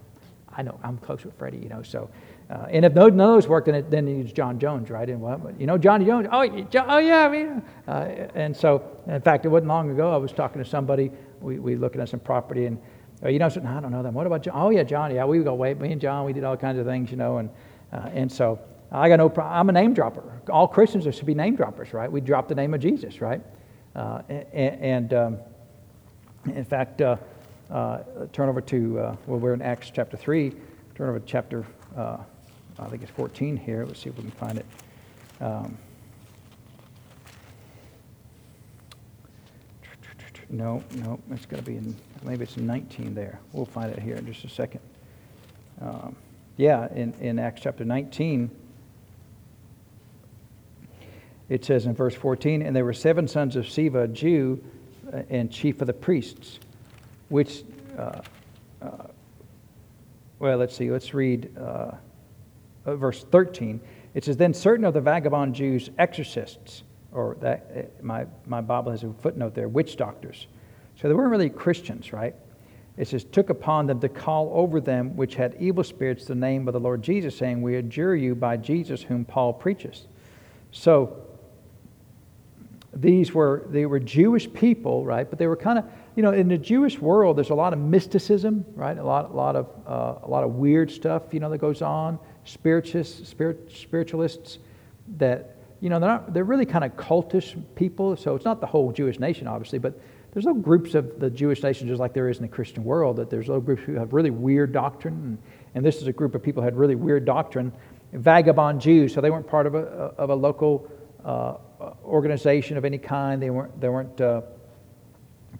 I know, I'm close with Freddie, you know, so uh, and if none of those work, then, it, then it's John Jones, right? And what? You know, Johnny Jones. Oh, oh yeah. I mean, uh, and so, in fact, it wasn't long ago. I was talking to somebody. We we looking at some property, and uh, you know, so, I don't know them. What about John? Oh yeah, John. Yeah, we go way. Me and John, we did all kinds of things, you know, and uh, and so I got no. Pro- I'm a name dropper. All Christians should be name droppers, right? We drop the name of Jesus, right? Uh, and, and um, in fact, uh, turn over to well, we're in Acts chapter three. Turn over to chapter. I think it's 14 here. Let's see if we can find it. Um, no, no, it's got to be in, maybe it's 19 there. We'll find it here in just a second. Um, yeah, in, in Acts chapter 19, it says in verse 14, and there were seven sons of Sceva, a Jew, uh, and chief of the priests, which, uh, uh, well, let's see, let's read. Uh, uh, verse 13, it says, Then certain of the vagabond Jews, exorcists, or that, uh, my, my Bible has a footnote there, witch doctors. So they weren't really Christians, right? It says, took upon them to call over them which had evil spirits the name of the Lord Jesus, saying, We adjure you by Jesus whom Paul preaches. So these were they were Jewish people, right? But they were kind of you know in the Jewish world, there's a lot of mysticism, right? A lot a lot of uh, a lot of weird stuff you know that goes on spirit, spiritualists that, you know, they're, not, they're really kind of cultish people. So it's not the whole Jewish nation, obviously, but there's little groups of the Jewish nation, just like there is in the Christian world, that there's little groups who have really weird doctrine. And, and this is a group of people who had really weird doctrine. Vagabond Jews, so they weren't part of a, of a local uh, organization of any kind. They weren't, they weren't uh,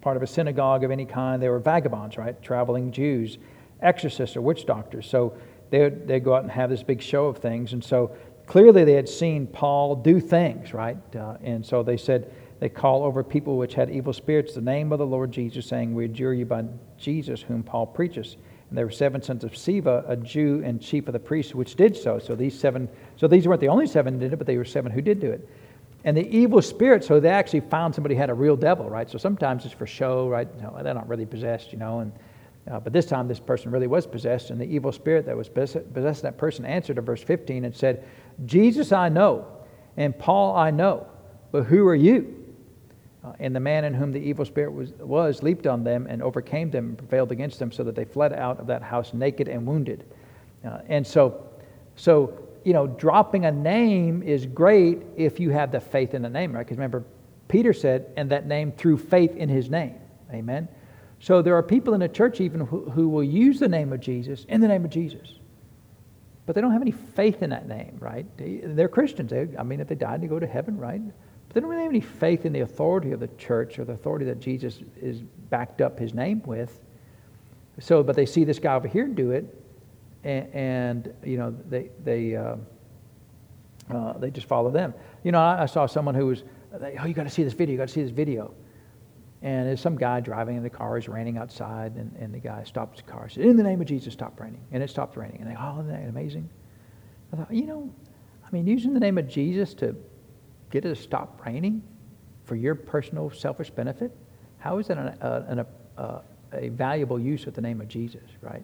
part of a synagogue of any kind. They were vagabonds, right? Traveling Jews, exorcists or witch doctors. So they would, they'd go out and have this big show of things. And so clearly they had seen Paul do things, right? Uh, and so they said, they call over people which had evil spirits the name of the Lord Jesus, saying, We adjure you by Jesus, whom Paul preaches. And there were seven sons of Sceva, a Jew and chief of the priests, which did so. So these seven, so these weren't the only seven did it, but they were seven who did do it. And the evil spirit, so they actually found somebody had a real devil, right? So sometimes it's for show, right? No, they're not really possessed, you know, and uh, but this time, this person really was possessed, and the evil spirit that was possessing that person answered in verse 15 and said, Jesus I know, and Paul I know, but who are you? Uh, and the man in whom the evil spirit was, was leaped on them and overcame them and prevailed against them, so that they fled out of that house naked and wounded. Uh, and so, so, you know, dropping a name is great if you have the faith in the name, right? Because remember, Peter said, and that name through faith in his name. Amen. So there are people in the church even who, who will use the name of Jesus in the name of Jesus. But they don't have any faith in that name, right? They, are Christians. They, I mean, if they died, they go to heaven, right? But they don't really have any faith in the authority of the church or the authority that Jesus is backed up his name with. So, but they see this guy over here do it, and, and you know, they they uh, uh, they just follow them. You know, I, I saw someone who was, oh, you got to see this video. You got to see this video. And there's some guy driving in the car, is raining outside, and, and the guy stops the car. Says, In the name of Jesus, stop raining. And it stopped raining. And they, oh, isn't that amazing? I thought, you know, I mean, using the name of Jesus to get it to stop raining for your personal selfish benefit, how is that an, an, a, a valuable use of the name of Jesus, right?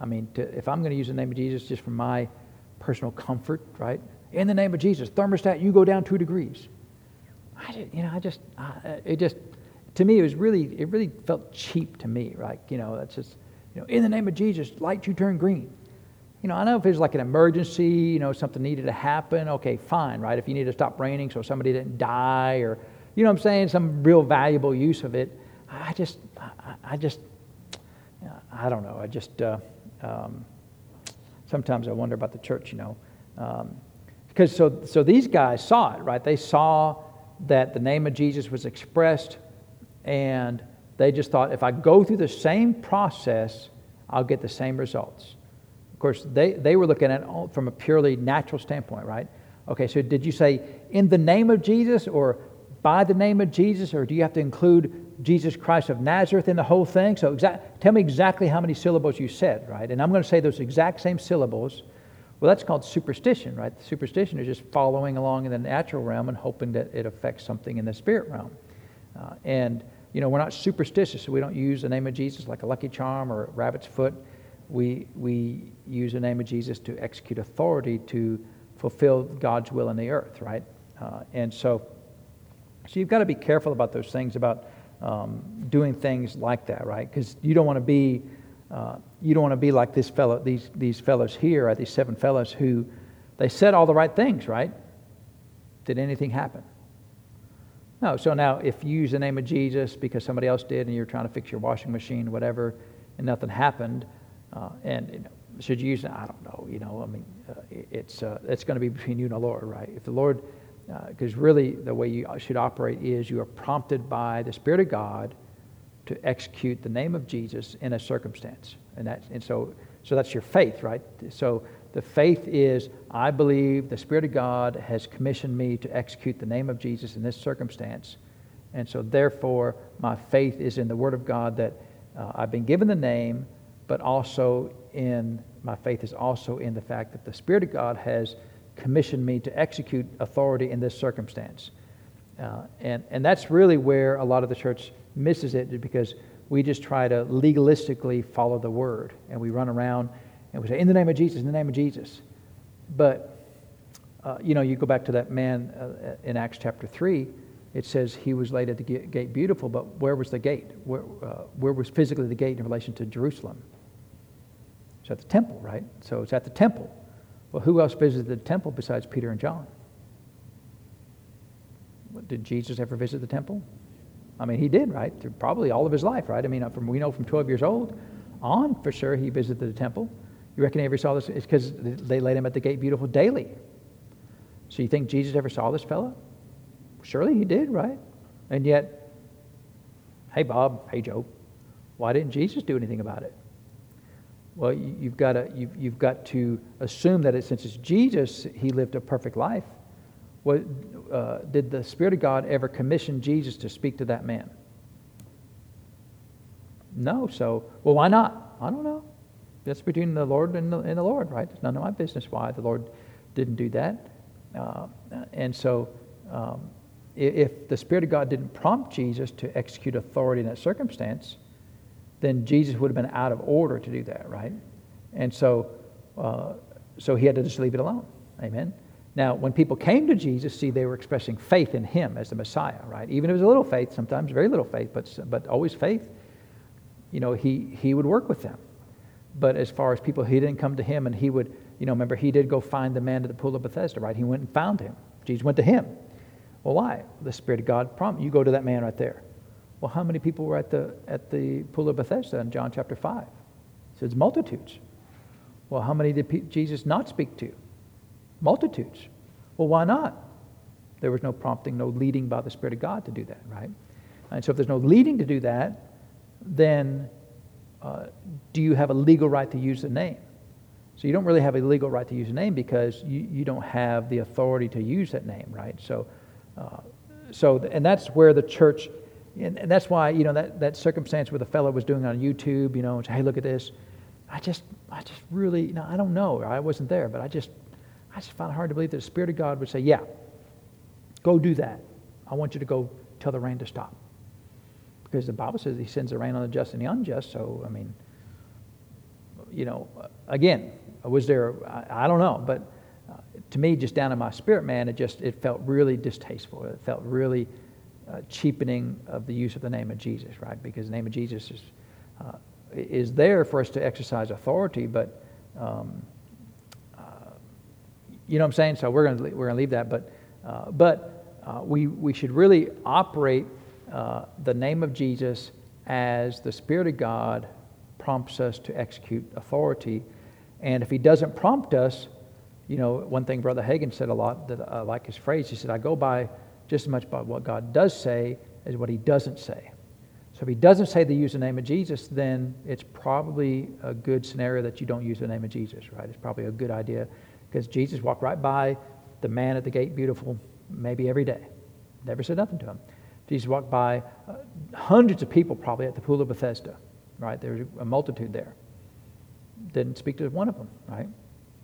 I mean, to, if I'm going to use the name of Jesus just for my personal comfort, right? In the name of Jesus, thermostat, you go down two degrees. I just, you know, I just, I, it just, to me, it was really, it really felt cheap to me, right? You know, that's just, you know, in the name of Jesus, light you turn green. You know, I know if it was like an emergency, you know, something needed to happen, okay, fine, right? If you need to stop raining so somebody didn't die or, you know I'm saying, some real valuable use of it. I just, I, I just, I don't know. I just, uh, um, sometimes I wonder about the church, you know. Um, because so, so these guys saw it, right? They saw that the name of Jesus was expressed, and they just thought, if I go through the same process, I'll get the same results. Of course, they, they were looking at it from a purely natural standpoint, right? Okay, so did you say in the name of Jesus or by the name of Jesus, or do you have to include Jesus Christ of Nazareth in the whole thing? So tell me exactly how many syllables you said, right? And I'm going to say those exact same syllables. Well, that's called superstition, right? Superstition is just following along in the natural realm and hoping that it affects something in the spirit realm. Uh, and, you know, we're not superstitious, so we don't use the name of Jesus like a lucky charm or a rabbit's foot. We, we use the name of Jesus to execute authority to fulfill God's will in the earth, right? Uh, and so, so you've got to be careful about those things, about um, doing things like that, right? Because you don't want to be uh, you don't want to be like this fellow, these these fellows here, right? These seven fellows who they said all the right things, right? Did anything happen? No. So now, if you use the name of Jesus because somebody else did, and you're trying to fix your washing machine, whatever, and nothing happened, uh, and you know, should you use? I don't know. You know, I mean, uh, it's uh, it's going to be between you and the Lord, right? If the Lord, because uh, really the way you should operate is you are prompted by the Spirit of God to execute the name of Jesus in a circumstance, and that and so so that's your faith, right? So the faith is I believe the Spirit of God has commissioned me to execute the name of Jesus in this circumstance, and so therefore my faith is in the Word of God that uh, I've been given the name but also in my faith is also in the fact that the Spirit of God has commissioned me to execute authority in this circumstance. Uh, and, and that's really where a lot of the church misses it because we just try to legalistically follow the word and we run around and we say, in the name of Jesus, in the name of Jesus. But, uh, you know, you go back to that man uh, in Acts chapter 3, it says he was laid at the gate beautiful, but where was the gate? Where, uh, where was physically the gate in relation to Jerusalem? It's at the temple, right? So it's at the temple. Well, who else visited the temple besides Peter and John? Did Jesus ever visit the temple? I mean, he did, right? Probably all of his life, right? I mean, uh, from, we know from 12 years old on, for sure, he visited the temple. You reckon he ever saw this? It's because they laid him at the gate beautiful daily. So you think Jesus ever saw this fellow? Surely he did, right? And yet, hey, Bob, hey, Joe, why didn't Jesus do anything about it? Well, you've got to, you've, you've got to assume that it, since it's Jesus, he lived a perfect life. What, uh, did the Spirit of God ever commission Jesus to speak to that man? No. So, well, why not? I don't know. That's between the Lord and the, and the Lord, right? It's none of my business why the Lord didn't do that. Uh, and so, um, if the Spirit of God didn't prompt Jesus to execute authority in that circumstance, then Jesus would have been out of order to do that, right? And so, uh, so he had to just leave it alone. Amen. Now, when people came to Jesus, see, they were expressing faith in him as the Messiah, right? Even if it was a little faith, sometimes very little faith, but, but always faith, you know, he, he would work with them. But as far as people, he didn't come to him and he would, you know, remember, he did go find the man at the pool of Bethesda, right? He went and found him. Jesus went to him. Well, why? The Spirit of God prompted you go to that man right there. Well, how many people were at the, at the pool of Bethesda in John chapter 5? It says multitudes. Well, how many did Jesus not speak to? Multitudes. Well, why not? There was no prompting, no leading by the Spirit of God to do that, right? And so if there's no leading to do that, then uh, do you have a legal right to use the name? So you don't really have a legal right to use a name because you, you don't have the authority to use that name, right? So, uh, so and that's where the church and, and that's why, you know, that, that circumstance where the fellow was doing on YouTube, you know, say, hey, look at this. I just, I just really, you know, I don't know. I wasn't there, but I just, I just found it hard to believe that the Spirit of God would say, yeah, go do that. I want you to go tell the rain to stop. Because the Bible says he sends the rain on the just and the unjust. So, I mean, you know, again, was there, I, I don't know, but uh, to me, just down in my spirit, man, it just, it felt really distasteful. It felt really, uh, cheapening of the use of the name of Jesus, right? Because the name of Jesus is, uh, is there for us to exercise authority, but um, uh, you know what I'm saying? So we're going to we're going to leave that, but uh, but uh, we we should really operate the name of Jesus as the Spirit of God prompts us to execute authority, And if he doesn't prompt us, you know, one thing Brother Hagin said a lot that I like his phrase. He said, I go by just as much by what God does say as what he doesn't say. So if he doesn't say to use the name of Jesus, then it's probably a good scenario that you don't use the name of Jesus, right? It's probably a good idea because Jesus walked right by the man at the gate, beautiful, maybe every day. Never said nothing to him. Jesus walked by uh, hundreds of people probably at the pool of Bethesda, right? There was a multitude there. Didn't speak to one of them, right?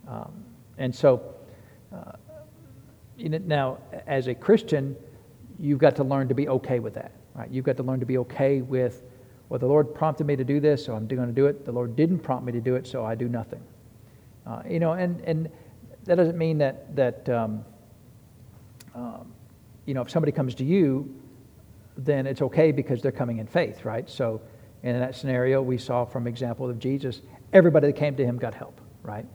Um, and so, uh, now, as a Christian, you've got to learn to be okay with that, right? You've got to learn to be okay with, well, the Lord prompted me to do this, so I'm going to do it. The Lord didn't prompt me to do it, so I do nothing. Uh, you know, and, and that doesn't mean that, that um, um, you know, if somebody comes to you, then it's okay because they're coming in faith, right? So in that scenario, we saw from example of Jesus, everybody that came to him got help, right?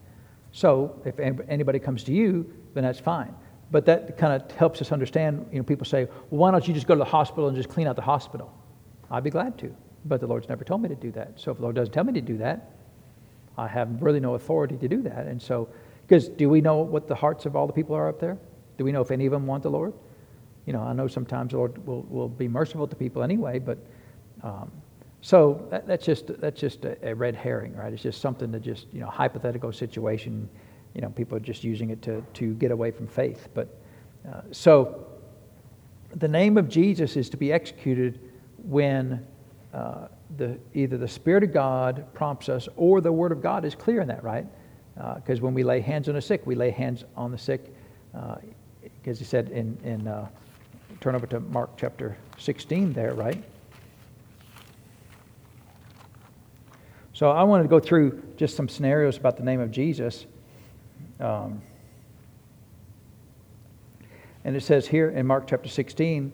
So if anybody comes to you, then that's fine. But that kind of helps us understand, you know, people say, well, why don't you just go to the hospital and just clean out the hospital? I'd be glad to. But the Lord's never told me to do that. So if the Lord doesn't tell me to do that, I have really no authority to do that. And so, because do we know what the hearts of all the people are up there? Do we know if any of them want the Lord? You know, I know sometimes the Lord will, will be merciful to people anyway, but um, so that, that's just that's just a, a, red herring, right? It's just something to just you know hypothetical situation. You know, people are just using it to to get away from faith. But uh, so the name of Jesus is to be executed when uh, the either the Spirit of God prompts us or the Word of God is clear in that, right? Because uh, when we lay hands on the sick, we lay hands on the sick, because uh, he said in in uh, turn over to Mark chapter 16 there, right? So I wanted to go through just some scenarios about the name of Jesus. Um, and it says here in Mark chapter 16,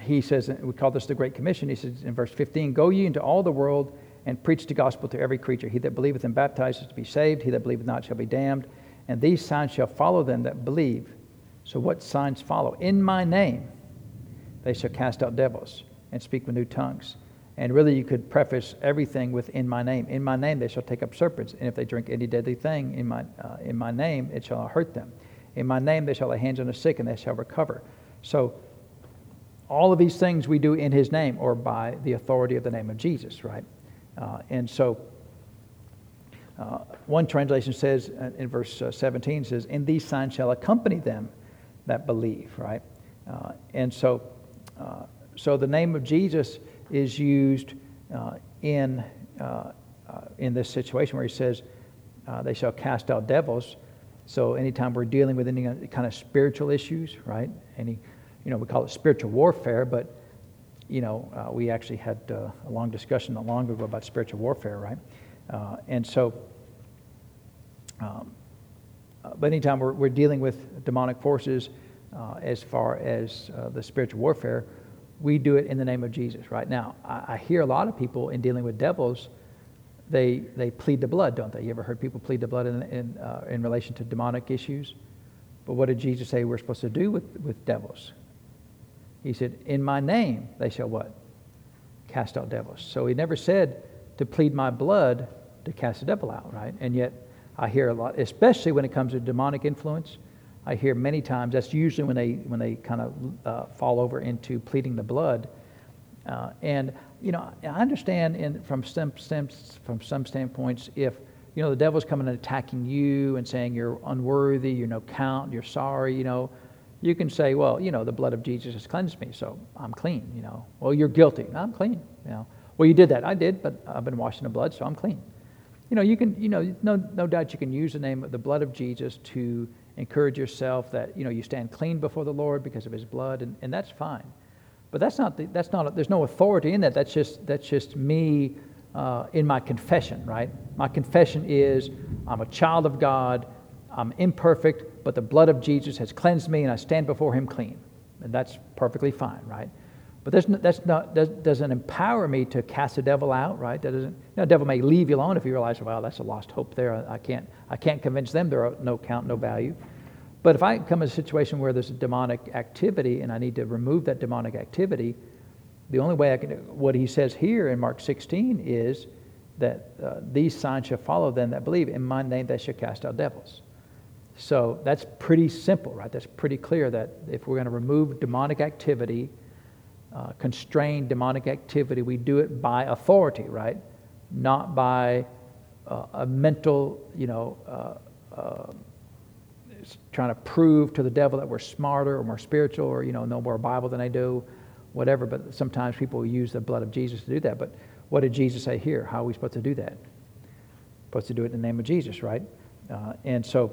he says, we call this the Great Commission. He says in verse 15, Go ye into all the world and preach the gospel to every creature. He that believeth and baptizeth to be saved, he that believeth not shall be damned. And these signs shall follow them that believe. So what signs follow? In my name they shall cast out devils and speak with new tongues. And really, you could preface everything with "In my name." In my name, they shall take up serpents, and if they drink any deadly thing in my uh, in my name, it shall not hurt them. In my name, they shall lay hands on the sick, and they shall recover. So, all of these things we do in His name, or by the authority of the name of Jesus, right? Uh, and so, uh, one translation says uh, in verse uh, 17 says, "In these signs shall accompany them that believe," right? Uh, and so, so the name of Jesus is used uh, in, uh, uh, in this situation where he says, uh, they shall cast out devils. So anytime we're dealing with any kind of spiritual issues, right? Any, you know, we call it spiritual warfare, but, you know, uh, we actually had uh, a long discussion not long ago about spiritual warfare, right? and so, um, but anytime we're, we're dealing with demonic forces as far as the spiritual warfare, we do it in the name of Jesus. Right now, I, I hear a lot of people in dealing with devils, they, they plead the blood, don't they? You ever heard people plead the blood in, in, uh, in relation to demonic issues? But what did Jesus say we're supposed to do with, with devils? He said, In my name they shall what? Cast out devils. So he never said to plead my blood to cast the devil out, right? And yet I hear a lot, especially when it comes to demonic influence. I hear many times that's usually when they when they kind of uh, fall over into pleading the blood. Uh, and you know, I understand in, from some from some standpoints if you know the devil's coming and attacking you and saying you're unworthy, you're no count, you're sorry. You know, you can say, well, you know, the blood of Jesus has cleansed me, so I'm clean. You know, well, you're guilty. No, I'm clean. You know, well, you did that. I did, but I've been washed in the blood, so I'm clean. You know, you can, you know, no, no doubt you can use the name of the blood of Jesus to encourage yourself that you know you stand clean before the Lord because of His blood, and, and that's fine. But that's not the, that's not there's no authority in that. That's just that's just me uh, in my confession, right? My confession is I'm a child of God. I'm imperfect, but the blood of Jesus has cleansed me, and I stand before Him clean, and that's perfectly fine, right? But that's, that's not, that doesn't empower me to cast the devil out, right? That doesn't, you know, the devil may leave you alone if you realize, well, that's a lost hope there. I can't, I can't convince them they're no count, no value. But if I come in a situation where there's a demonic activity and I need to remove that demonic activity, the only way I can, what he says here in Mark 16 is that uh, these signs shall follow them that believe. In my name they shall cast out devils. So that's pretty simple, right? That's pretty clear that if we're going to remove demonic activity, uh, constrain demonic activity, we do it by authority, right? Not by uh, a mental, you know, uh, uh trying to prove to the devil that we're smarter or more spiritual or, you know, know more Bible than I do, whatever. But sometimes people use the blood of Jesus to do that. But what did Jesus say here? How are we supposed to do that? Supposed to do it in the name of Jesus, right? Uh, and so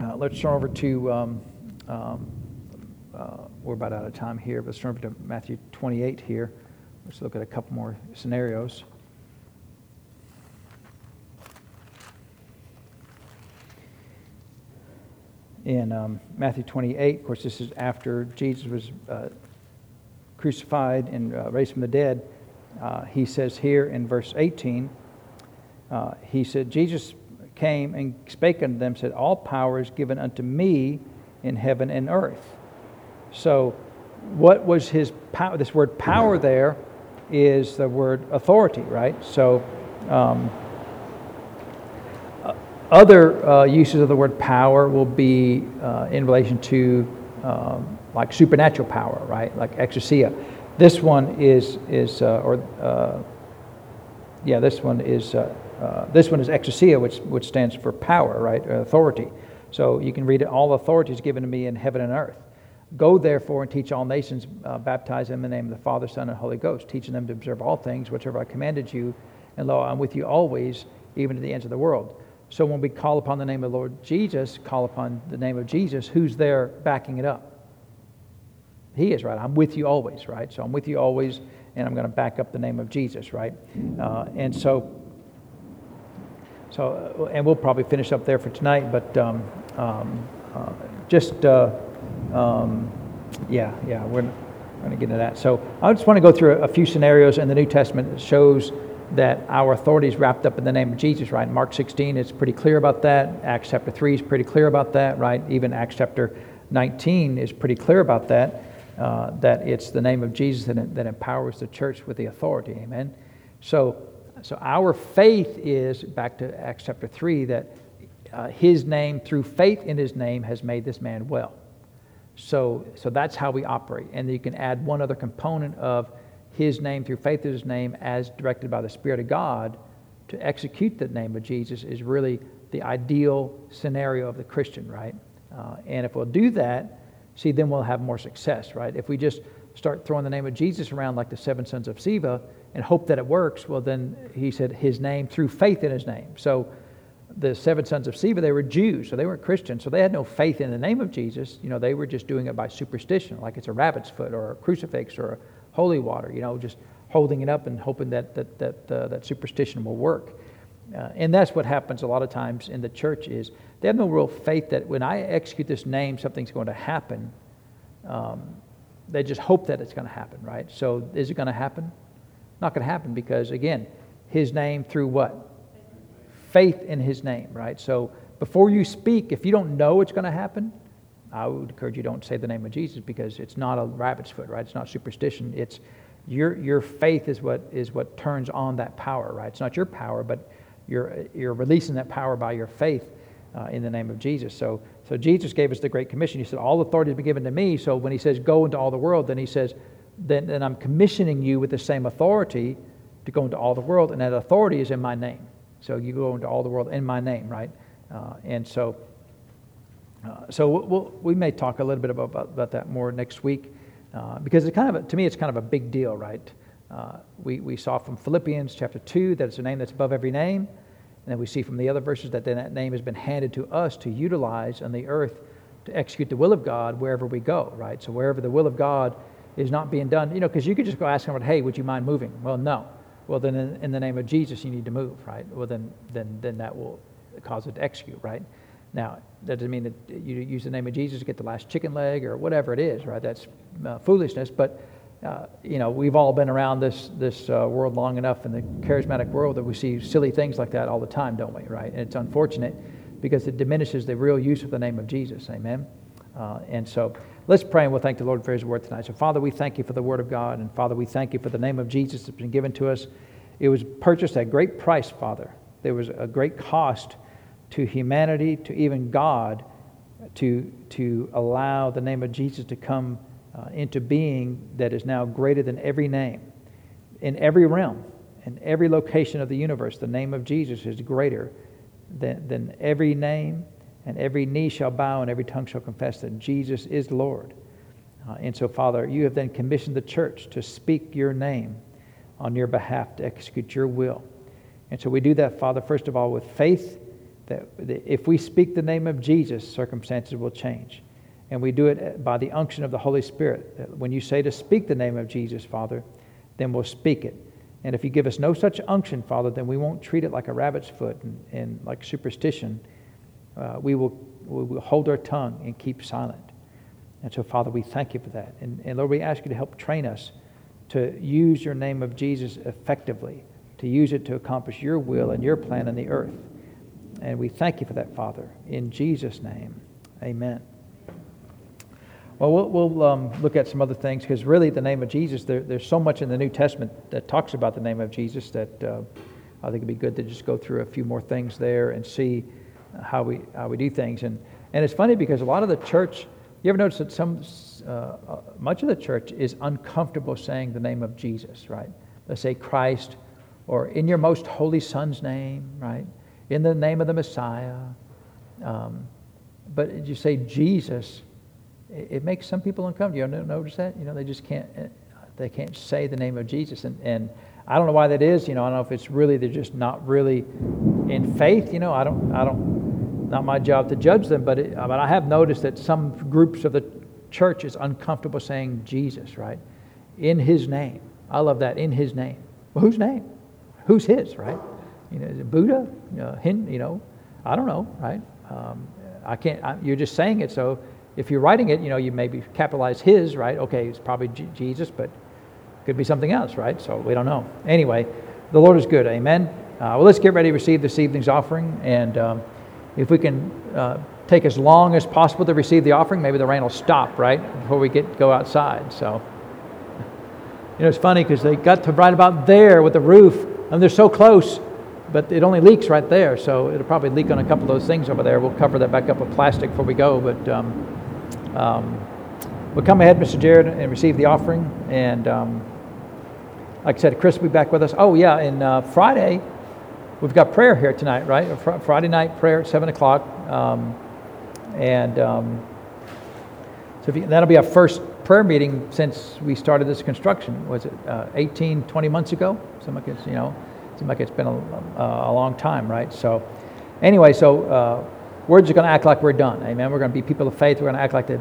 uh, let's turn over to, um, um, we're about out of time here, but let's turn to Matthew 28 here. Let's look at a couple more scenarios. In um, Matthew 28, of course, this is after Jesus was uh, crucified and uh, raised from the dead. Uh, he says here in verse 18, uh, he said, Jesus came and spake unto them, said, All power is given unto me in heaven and earth. So, what was his power? This word power there is the word authority, right? So, um, other uh, uses of the word power will be uh, in relation to um, like supernatural power, right? Like exousia. This one is, is uh, or uh, yeah, this one is, uh, uh, this one is exousia, which, which stands for power, right? Authority. So you can read it, all authority is given to me in heaven and earth. Go therefore and teach all nations, uh, baptize them in the name of the Father, Son, and Holy Ghost, teaching them to observe all things whichever I commanded you. And lo, I'm with you always, even to the ends of the world. So when we call upon the name of the Lord Jesus, call upon the name of Jesus, who's there backing it up? He is, right? I'm with you always, right? So I'm with you always, and I'm going to back up the name of Jesus, right? Uh, and so, so, uh, and we'll probably finish up there for tonight, but um, um, uh, just, uh, um, yeah, yeah, we're going to get into that. So I just want to go through a, few scenarios in the New Testament that shows that our authority is wrapped up in the name of Jesus, right? Mark 16 is pretty clear about that. Acts chapter 3 is pretty clear about that, right? Even Acts chapter 19 is pretty clear about that uh, that it's the name of Jesus that, that empowers the church with the authority. Amen. So, so our faith is back to Acts chapter three that uh, His name, through faith in His name, has made this man well. So, so that's how we operate. And you can add one other component of His name through faith in His name, as directed by the Spirit of God, to execute the name of Jesus is really the ideal scenario of the Christian, right? Uh, and if we'll do that, see, then we'll have more success, right? If we just start throwing the name of Jesus around like the seven sons of Sceva and hope that it works, well, then he said his name through faith in his name. So the seven sons of Sceva, they were Jews, so they weren't Christians, so they had no faith in the name of Jesus. You know, they were just doing it by superstition, like it's a rabbit's foot or a crucifix or a holy water, you know, just holding it up and hoping that, that, that, uh, that superstition will work. Uh, and that's what happens a lot of times in the church is they have no real faith that when I execute this name, something's going to happen. Um, they just hope that it's going to happen, right? So is it going to happen? Not going to happen because, again, his name through what? Faith in his name, right? So before you speak, if you don't know it's going to happen, I would encourage you don't say the name of Jesus because it's not a rabbit's foot, right? It's not superstition. It's your, your faith is what, is what turns on that power, right? It's not your power, but you're, you're releasing that power by your faith uh, in the name of Jesus. So, so Jesus gave us the Great Commission. He said, All authority has been given to me. So when he says, Go into all the world, then he says, then, then I'm commissioning you with the same authority to go into all the world, and that authority is in my name. So you go into all the world in my name, right? Uh, and so, uh, so we'll, we may talk a little bit about, about, that more next week, uh, because it's kind of a, to me it's kind of a big deal, right? Uh, we, we saw from Philippians chapter 2 that it's a name that's above every name. And then we see from the other verses that then that name has been handed to us to utilize on the earth to execute the will of God wherever we go, right? So wherever the will of God is not being done, you know, because you could just go ask someone, hey, would you mind moving? Well, no. Well, then in, in, the name of Jesus, you need to move, right? Well, then, then, then that will cause it to execute, right? Now, that doesn't mean that you use the name of Jesus to get the last chicken leg or whatever it is, right? That's uh, foolishness. But uh, you know, we've all been around this, this uh, world long enough in the charismatic world that we see silly things like that all the time, don't we? Right? And it's unfortunate because it diminishes the real use of the name of Jesus. Amen. Uh, and so let's pray and we'll thank the Lord for his word tonight. So, Father, we thank you for the word of God. And Father, we thank you for the name of Jesus that's been given to us. It was purchased at great price, Father. There was a great cost to humanity, to even God, to, to allow the name of Jesus to come uh, into being that is now greater than every name. In every realm, in every location of the universe, the name of Jesus is greater than, than every name, and every knee shall bow and every tongue shall confess that Jesus is Lord. Uh, and so, Father, you have then commissioned the church to speak your name on your behalf, to execute your will. And so we do that, Father, first of all, with faith that if we speak the name of Jesus, circumstances will change. And we do it by the unction of the Holy Spirit. That When you say to speak the name of Jesus, Father, then we'll speak it. And if you give us no such unction, Father, then we won't treat it like a rabbit's foot and, and like superstition. Uh, we, will, we will hold our tongue and keep silent. And so, Father, we thank you for that. And, and Lord, we ask you to help train us to use your name of Jesus effectively, to use it to accomplish your will and your plan in the earth. And we thank you for that, Father. In Jesus' name, amen. Well, we'll, we'll um, look at some other things because really, the name of Jesus, there, there's so much in the New Testament that talks about the name of Jesus that uh, I think it'd be good to just go through a few more things there and see how we, how we do things. And, and it's funny because a lot of the church, you ever notice that some, uh, uh, much of the church is uncomfortable saying the name of Jesus, right? Let's say Christ or in your most holy Son's name, right? In the name of the Messiah. Um, but you say Jesus, it makes some people uncomfortable. You notice that? You know, they just can't, uh, they can't say the name of Jesus. And, and I don't know why that is. You know, I don't know if it's really, they're just not really in faith. You know, I don't, I don't, not my job to judge them, but, it, but I have noticed that some groups of the church is uncomfortable saying Jesus, right? In his name. I love that, in his name. Well, whose name? Who's his, right? You know, Buddha? Uh, Hin, you know, I don't know, right? Um, I can't, I, you're just saying it, so if you're writing it, you know, you maybe capitalize his, right? Okay, it's probably G- Jesus, but could be something else, right? So we don't know. Anyway, the Lord is good. Amen. Uh, well, let's get ready to receive this evening's offering. And um, if we can uh, take as long as possible to receive the offering, maybe the rain will stop, right? Before we get go outside. So, you know, it's funny because they got to right about there with the roof, and they're so close, but it only leaks right there. So it'll probably leak on a couple of those things over there. We'll cover that back up with plastic before we go. But um, um, we'll come ahead, Mr. Jared, and receive the offering. And um, like I said, Chris will be back with us. Oh, yeah, and uh, Friday, we've got prayer here tonight, right? Fr- Friday night prayer at 7 o'clock. Um, and um, so you, that'll be our first prayer meeting since we started this construction. Was it uh, 18, 20 months ago? Seems like it's, you know, seems like it's been a, a long time, right? So anyway, so uh, just going to act like we're done. Amen. We're going to be people of faith. We're going to act like the,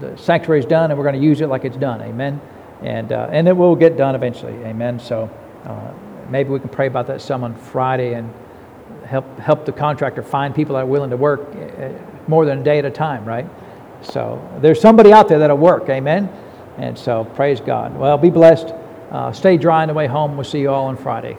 the sanctuary is done, and we're going to use it like it's done. Amen. And uh, and it will get done eventually. Amen. So uh, maybe we can pray about that some on Friday and help help the contractor find people that are willing to work uh, more than a day at a time. Right. So there's somebody out there that'll work. Amen. And so praise God. Well, be blessed. Uh, stay dry on the way home. We'll see you all on Friday.